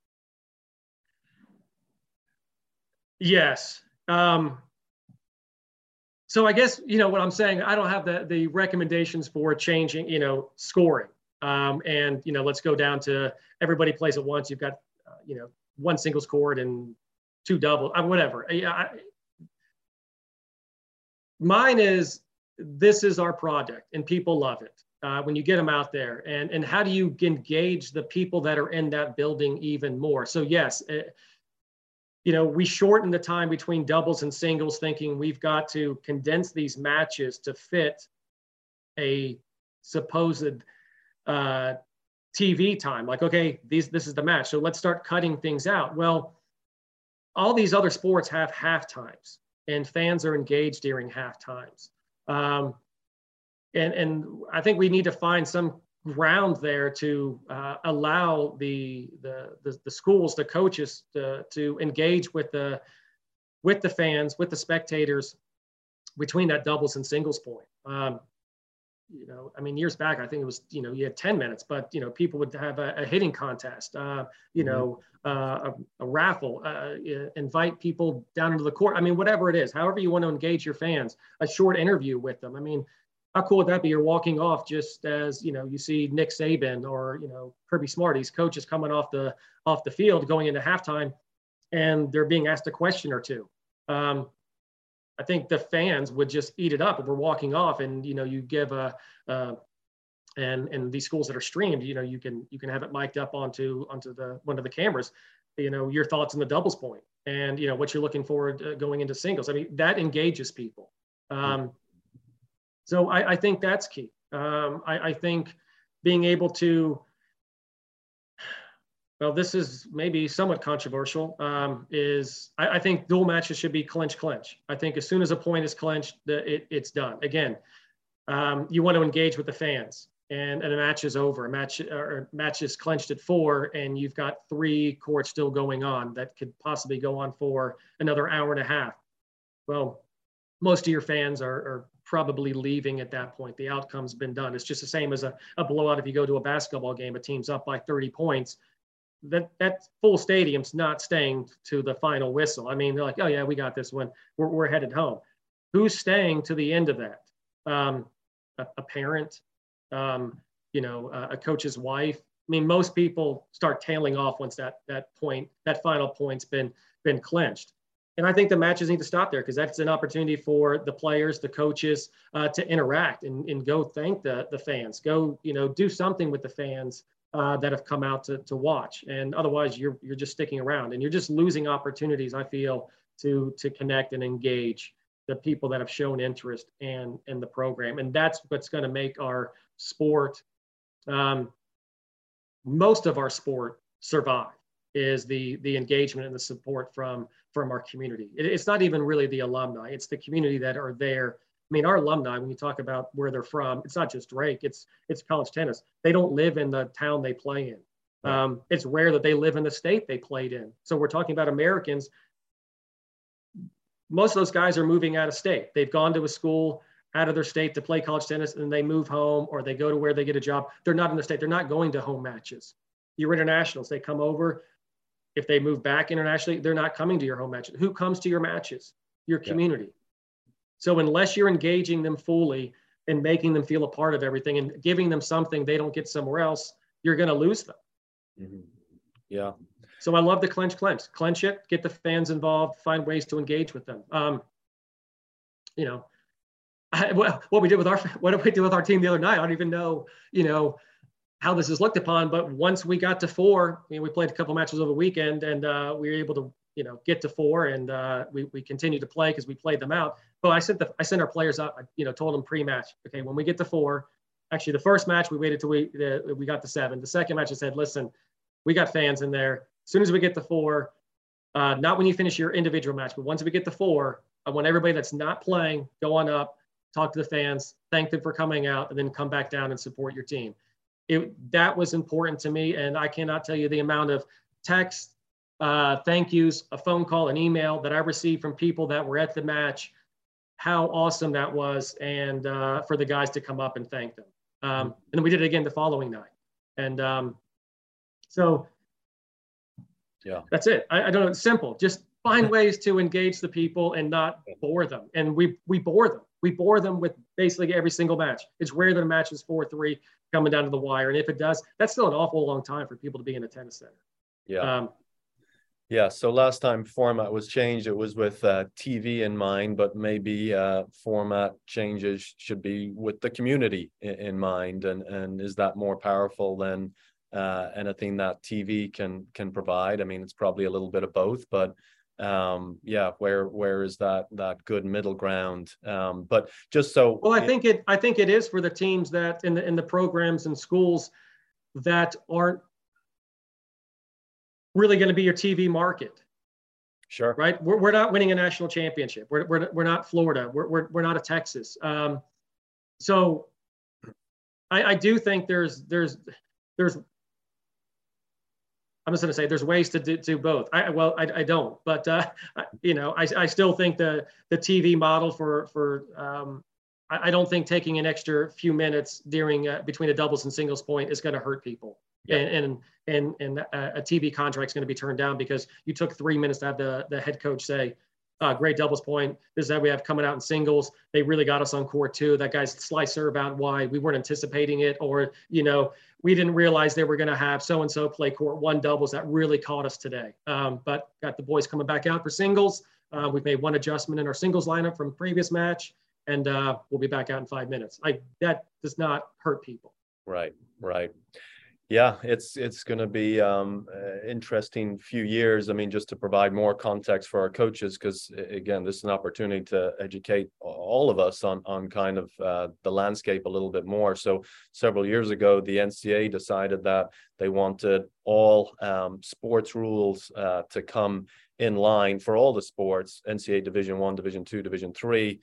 Yes. Um, so I guess you know what I'm saying. I don't have the the recommendations for changing, you know, scoring. Um, and you know, let's go down to everybody plays at once. You've got, uh, you know, one singles chord and two double, uh, whatever. I, mine is this is our project and people love it uh, when you get them out there. And and how do you engage the people that are in that building even more? So yes. It, uh, you know, we shorten the time between doubles and singles, thinking we've got to condense these matches to fit a supposed uh, TV time. Like, okay, these this is the match, so let's start cutting things out. Well, all these other sports have half times, and fans are engaged during half times. Um, and and I think we need to find some ground there to uh, allow the, the, the the schools, the coaches, to, to engage with the with the fans, with the spectators between that doubles and singles point. Um, you know, I mean, years back, I think it was, you know, you had 10 minutes, but, you know, people would have a, a hitting contest, uh, you mm-hmm. know, uh, a, a, raffle, uh, invite people down into the court. I mean, whatever it is, however you want to engage your fans, a short interview with them. I mean, how cool would that be? You're walking off just as, you know, you see Nick Saban or, you know, Kirby Smart, these coaches coming off the, off the field going into halftime and they're being asked a question or two. Um, I think the fans would just eat it up if we're walking off and you know you give a uh, and and these schools that are streamed you know you can you can have it mic'd up onto onto the one of the cameras you know your thoughts on the doubles point and you know what you're looking forward uh, going into singles I mean that engages people um, so I, I think that's key um, I, I think being able to well, this is maybe somewhat controversial, um, is I, I, think dual matches should be clinch clinch. I think as soon as a point is clinched, the, it, it's done. Again, um, you want to engage with the fans and, and a match is over. A match or match is clenched at four and you've got three courts still going on that could possibly go on for another hour and a half. Well, most of your fans are, are probably leaving at that point. The outcome's been done. It's just the same as a, a blowout if you go to a basketball game, a team's up by 30 points that that full stadium's not staying to the final whistle. I mean, they're like, oh yeah, we got this one. We're, we're headed home. Who's staying to the end of that? Um, a, a, parent, um, you know, a, a, coach's wife. I mean, most people start tailing off once that that point, that final point's been been clinched. And I think the matches need to stop there because that's an opportunity for the players, the coaches uh, to interact and, and go thank the, the fans, go, you know, do something with the fans uh, that have come out to, to watch. And otherwise, you're you're just sticking around, and you're just losing opportunities. I feel to to connect and engage the people that have shown interest in in the program, and that's what's going to make our sport, um, most of our sport, survive. Is the the engagement and the support from from our community. It, it's not even really the alumni; it's the community that are there. I mean, our alumni, when you talk about where they're from, it's not just Drake; it's it's college tennis. They don't live in the town they play in. Um, it's rare that they live in the state they played in. So we're talking about Americans most of those guys are moving out of state. They've gone to a school out of their state to play college tennis and they move home or they go to where they get a job. They're not in the state. They're not going to home matches. Your internationals, they come over. If they move back internationally, they're not coming to your home matches. Who comes to your matches? Your community. Yeah. So unless you're engaging them fully and making them feel a part of everything and giving them something they don't get somewhere else, you're going to lose them. Mm-hmm. Yeah. So I love the clench clench. Clench it, get the fans involved, find ways to engage with them. Um, you know, I, what, what we did with our what did we do with our team the other night? I don't even know, you know, how this is looked upon. But once we got to four, we played a couple matches over the weekend, and uh, we were able to, you know, get to four, and uh, we we continued to play because we played them out. But I sent the I sent our players out. I, you know, told them pre-match, okay, when we get to four, actually the first match we waited till we uh, we got to seven. The second match I said, listen, we got fans in there. As soon as we get to four, uh, not when you finish your individual match, but once we get to four, I want everybody that's not playing go on up, talk to the fans, thank them for coming out, and then come back down and support your team. It, that was important to me, and I cannot tell you the amount of text, uh, thank yous, a phone call, an email that I received from people that were at the match. How awesome that was, and uh, for the guys to come up and thank them. Um, and then we did it again the following night, and um, so yeah. That's it. I, I don't know. It's simple. Just find ways to engage the people and not bore them. And we we bore them. We bore them with basically every single match. It's rare that a match is four three coming down to the wire. And if it does, that's still an awful long time for people to be in a tennis center. Yeah. Um, yeah. So last time format was changed, it was with uh, TV in mind, but maybe uh, format changes should be with the community in, in mind. And and is that more powerful than uh, anything that TV can can provide. I mean, it's probably a little bit of both, but um, yeah, where where is that that good middle ground? Um, but just so well, I think it I think it is for the teams that in the in the programs and schools that aren't really going to be your TV market. Sure. Right. We're, we're not winning a national championship. We're, we're, we're not Florida. We're, we're, we're not a Texas. Um, so I, I do think there's there's there's I'm just going to say there's ways to do, do both. I, well, I, I don't, but uh, you know, I, I still think the the TV model for for um, I, I don't think taking an extra few minutes during uh, between a doubles and singles point is going to hurt people. Yeah. And and and, and a TV contract is going to be turned down because you took three minutes to have the the head coach say, uh, great doubles point. This is that we have coming out in singles. They really got us on court too. That guy's slice serve out wide. We weren't anticipating it, or you know, we didn't realize they were going to have so and so play court one doubles. That really caught us today. Um, but got the boys coming back out for singles. Uh, we've made one adjustment in our singles lineup from previous match, and uh, we'll be back out in five minutes. I that does not hurt people. Right, right. Yeah, it's it's going to be um, interesting few years. I mean, just to provide more context for our coaches, because again, this is an opportunity to educate all of us on on kind of uh, the landscape a little bit more. So, several years ago, the NCAA decided that they wanted all um, sports rules uh, to come in line for all the sports: NCAA Division One, Division Two, Division Three.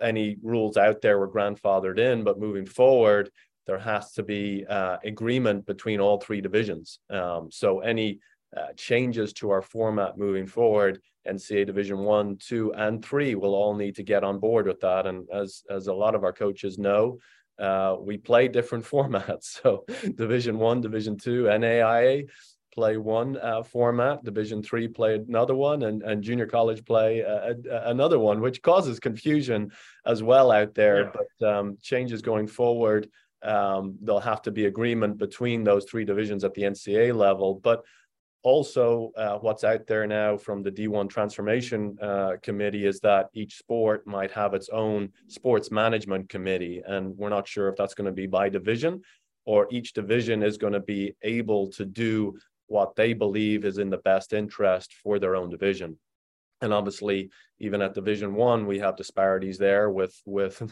Any rules out there were grandfathered in, but moving forward there has to be uh, agreement between all three divisions. Um, so any uh, changes to our format moving forward, NCAA Division One, Two, and Three will all need to get on board with that. And as as a lot of our coaches know, uh, we play different formats. So Division One, Division Two, NAIA play one uh, format, Division Three play another one, and, and junior college play uh, another one, which causes confusion as well out there. Yeah. But um, changes going forward um, there'll have to be agreement between those three divisions at the NCAA level. But also, uh, what's out there now from the D1 Transformation uh, Committee is that each sport might have its own sports management committee. And we're not sure if that's going to be by division or each division is going to be able to do what they believe is in the best interest for their own division. And obviously even at division one we have disparities there with with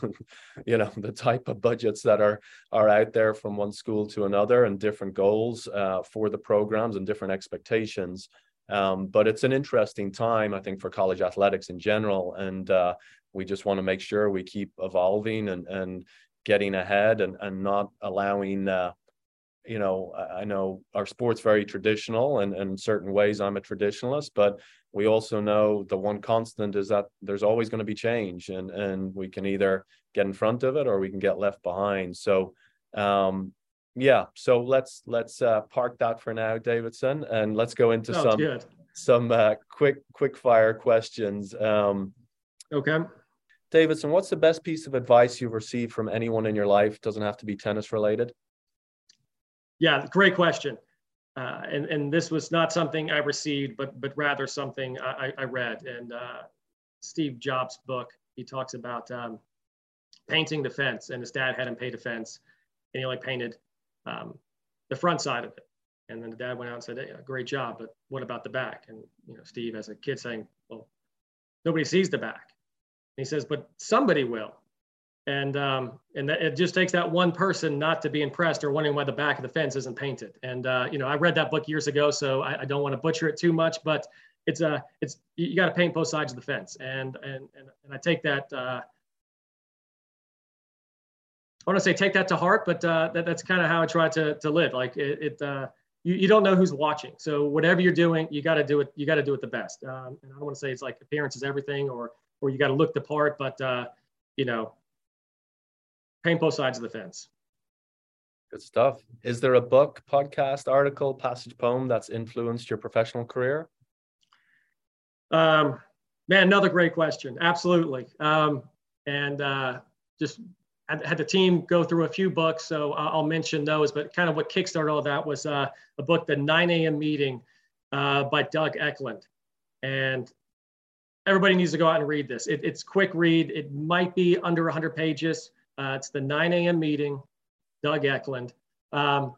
you know the type of budgets that are are out there from one school to another and different goals uh, for the programs and different expectations. Um, but it's an interesting time i think for college athletics in general. And uh, we just want to make sure we keep evolving and and getting ahead and and not allowing uh, you know, I know our sport's very traditional and, and in certain ways I'm a traditionalist, but we also know the one constant is that there's always going to be change and, and we can either get in front of it or we can get left behind. So, um, yeah, so let's, let's uh, park that for now, Davidson, and let's go into some, good. some uh, quick, quick fire questions. Um, okay. Davidson, what's the best piece of advice you've received from anyone in your life? Doesn't have to be tennis related. Yeah, great question. Uh, and, and this was not something I received, but, but rather something I, I read. And uh, Steve Jobs' book, he talks about um, painting the fence, and his dad had him paint a fence, and he only painted um, the front side of it. And then the dad went out and said, hey, "Great job, but what about the back?" And you know, Steve, as a kid, saying, "Well, nobody sees the back." And he says, "But somebody will." And um, and that, it just takes that one person not to be impressed or wondering why the back of the fence isn't painted. And uh, you know, I read that book years ago, so I, I don't want to butcher it too much, but it's a uh, it's you got to paint both sides of the fence, and and and, and I take that. Uh, I want to say take that to heart, but uh, that, that's kind of how I try to to live. Like it, it uh, you, you don't know who's watching, so whatever you're doing, you got to do it. You got to do it the best. Um, and I don't want to say it's like appearance is everything, or or you got to look the part, but uh, you know paint both sides of the fence. Good stuff. Is there a book, podcast, article, passage, poem that's influenced your professional career? Um, man, another great question. Absolutely. Um, and uh, just had, the team go through a few books, so I'll mention those. But kind of what kickstarted all that was uh, a book, The 9 a.m. Meeting uh, by Doug Eklund. And everybody needs to go out and read this. It, it's quick read. It might be under 100 pages. Uh, it's the 9 a.m. meeting, Doug Eklund. Um,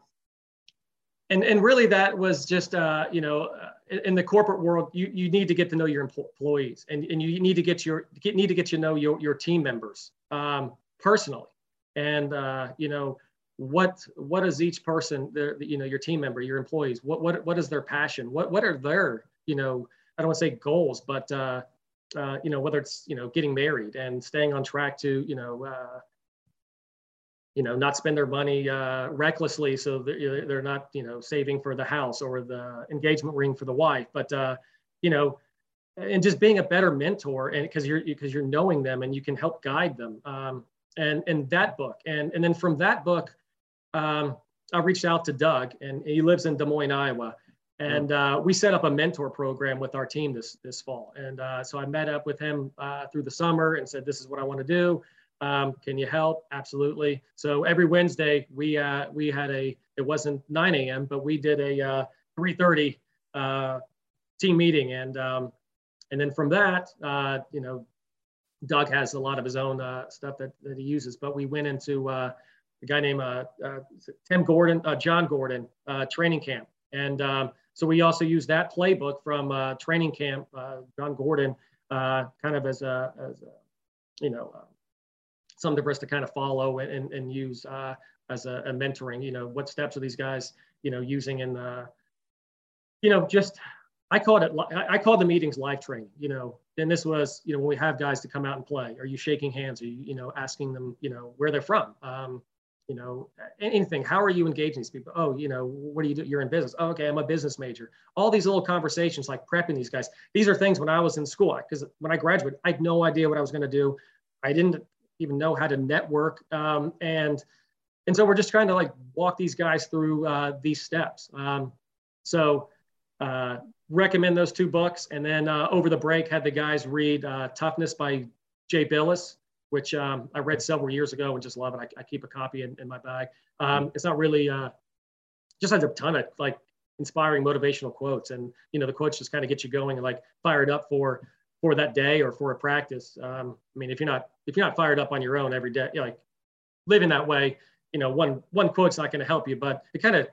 and, and really that was just, uh, you know, uh, in the corporate world, you, you need to get to know your employees and, and you need to get your, get, need to get to know your, your team members um, personally. And, uh, you know, what, what is each person, their, you know, your team member, your employees, what, what, what is their passion? What, what are their, you know, I don't want to say goals, but, uh, uh, you know, whether it's, you know, getting married and staying on track to, you know, uh, you know, not spend their money uh, recklessly, so they're, they're not, you know, saving for the house or the engagement ring for the wife. But uh, you know, and just being a better mentor, and because you're because you're knowing them and you can help guide them. Um, and and that book, and and then from that book, um, I reached out to Doug, and he lives in Des Moines, Iowa. And uh, we set up a mentor program with our team this this fall. And uh, so I met up with him uh, through the summer and said, "This is what I want to do." Um, can you help? Absolutely. So every Wednesday we uh, we had a it wasn't 9 a.m. but we did a uh, 3:30 uh, team meeting and um, and then from that uh, you know Doug has a lot of his own uh, stuff that, that he uses but we went into uh, a guy named Tim Gordon Jon Gordon training camp and um, so we also use that playbook from training camp Jon Gordon kind of as a, as a you know something for us to kind of follow and, and, and use uh, as a, a, mentoring, you know, what steps are these guys, you know, using in the, you know, just, I called it, I called the meetings live training, you know, and this was, you know, when we have guys to come out and play, are you shaking hands? Are you, you know, asking them, you know, where they're from? Um, you know, anything, how are you engaging these people? Oh, you know, what do you do? You're in business. Oh, okay, I'm a business major. All these little conversations, like prepping these guys. These are things when I was in school, because when I graduated, I had no idea what I was going to do. I didn't even know how to network. Um, and and so we're just trying to like walk these guys through uh, these steps. Um, so uh, recommend those two books. And then uh, over the break, had the guys read uh, Toughness by Jay Bilas, which um, I read several years ago and just love it. I, I keep a copy in, in my bag. Um, it's not really uh, just has a ton of like inspiring motivational quotes, and you know the quotes just kind of get you going and like fired up for for that day or for a practice. Um, I mean, if you're not if you're not fired up on your own every day, like living that way, you know, one one quote's not going to help you, but it kind of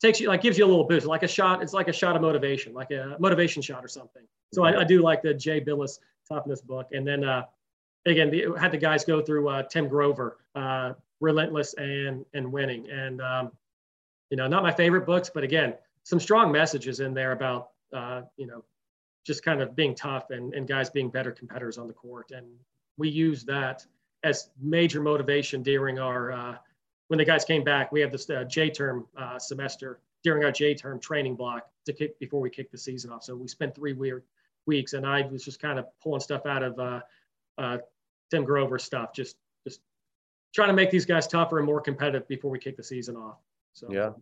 takes you like gives you a little boost, like a shot. It's like a shot of motivation, like a motivation shot or something. So I, I do like the Jay Bilas toughness book, and then uh, again, the, had the guys go through uh, Tim Grover, uh, Relentless and and Winning, and um, you know, not my favorite books, but again, some strong messages in there about uh, you know, just kind of being tough and and guys being better competitors on the court, and we use that as major motivation during our uh, when the guys came back. We have this uh, J term uh, semester during our J term training block to kick before we kick the season off. So we spent three weird weeks, and I was just kind of pulling stuff out of uh, uh, Tim Grover stuff, just just trying to make these guys tougher and more competitive before we kick the season off. So yeah,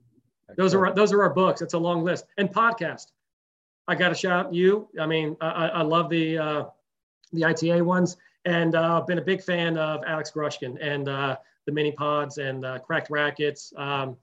those are those are our books. It's a long list and podcast. I got to shout you. I mean, I, I love the uh, the ITA ones, and I've uh, been a big fan of Alex Grushkin and uh, the mini pods and uh, cracked rackets. Um,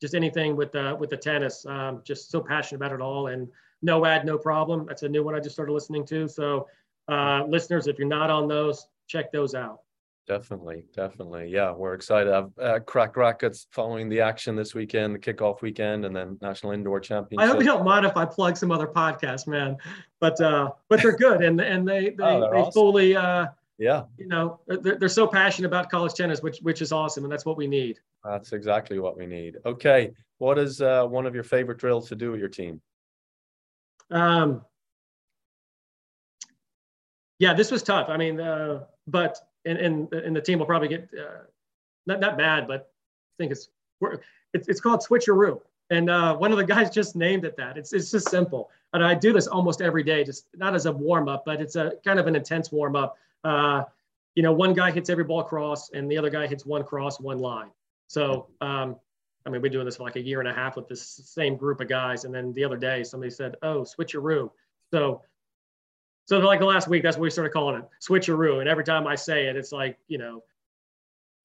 just anything with the with the tennis. Um, just so passionate about it all. And no ad, no problem. That's a new one I just started listening to. So, uh, listeners, if you're not on those, check those out. Definitely, definitely. Yeah, we're excited. I've uh, cracked rackets following the action this weekend, the kickoff weekend, and then National Indoor Championship. I hope you don't mind if I plug some other podcasts, man. But uh, but they're good, and and they they, oh, they awesome. fully uh, yeah you know they're, they're so passionate about college tennis, which which is awesome, and that's what we need. That's exactly what we need. Okay, what is uh, one of your favorite drills to do with your team? Um. Yeah, this was tough. I mean, uh, but and and and the team will probably get uh, not not bad, but I think it's it's, it's called switcheroo. And uh, one of the guys just named it that. It's it's just simple. And I do this almost every day, just not as a warm up, but it's a kind of an intense warm up. Uh, you know, one guy hits every ball cross, and the other guy hits one cross, one line. So, um, I mean, been doing this for like a year and a half with this same group of guys. And then the other day, somebody said, "Oh, switcheroo." So so like the last week, that's what we started calling it, switcheroo. And every time I say it, it's like, you know,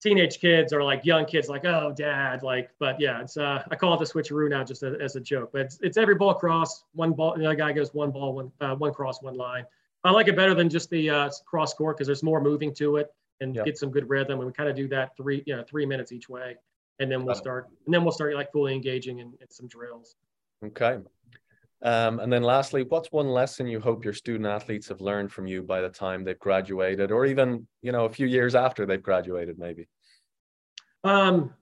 teenage kids or like young kids, like, oh, dad, like, but yeah, it's uh, I call it the switcheroo now just a, as a joke. But it's, it's every ball cross, one ball, the other guy goes one ball, one uh, one cross, one line. I like it better than just the uh, cross court because there's more moving to it and yep. get some good rhythm. And we kind of do that three, you know, three minutes each way, and then we'll start, and then we'll start like fully engaging in, in some drills. Okay. Um, and then lastly, what's one lesson you hope your student athletes have learned from you by the time they've graduated or even, you know, a few years after they've graduated maybe? Um,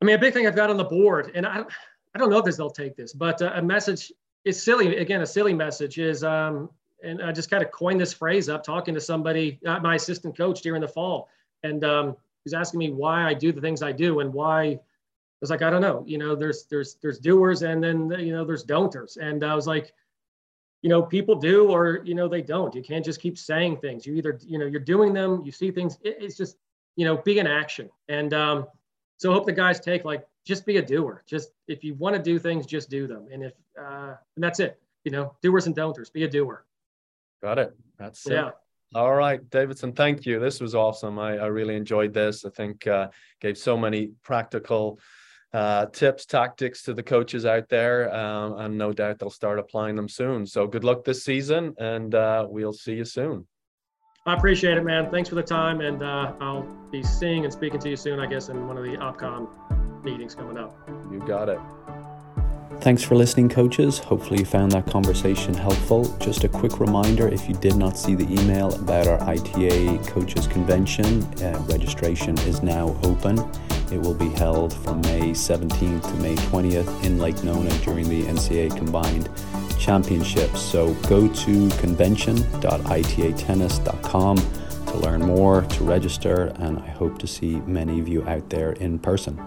I mean, a big thing I've got on the board, and I, I don't know if this they'll take this, but uh, a message is silly. Again, a silly message is, um, and I just kind of coined this phrase up talking to somebody, uh, my assistant coach during the fall, and um, he's asking me why I do the things I do and why was like, I don't know, you know, there's there's there's doers and then you know there's don'ters. And I was like, you know, people do or you know they don't. You can't just keep saying things. You either you know you're doing them, you see things. It, it's just you know be in action. And um, so I hope the guys take like just be a doer. Just if you want to do things, just do them. And if uh, and that's it. You know, doers and don'ters. Be a doer. Got it. That's yeah. It. All right, Davidson, thank you. This was awesome. I, I really enjoyed this. I think uh, gave so many practical uh, tips, tactics to the coaches out there, um, and no doubt they'll start applying them soon. So good luck this season, and uh, we'll see you soon. I appreciate it, man. Thanks for the time, and uh, I'll be seeing and speaking to you soon, I guess, in one of the OpCom meetings coming up. You got it. Thanks for listening, coaches. Hopefully, you found that conversation helpful. Just a quick reminder if you did not see the email about our ITA Coaches Convention, uh, registration is now open. It will be held from May 17th to May 20th in Lake Nona during the NCAA Combined Championships. So go to convention.itatennis.com to learn more, to register, and I hope to see many of you out there in person.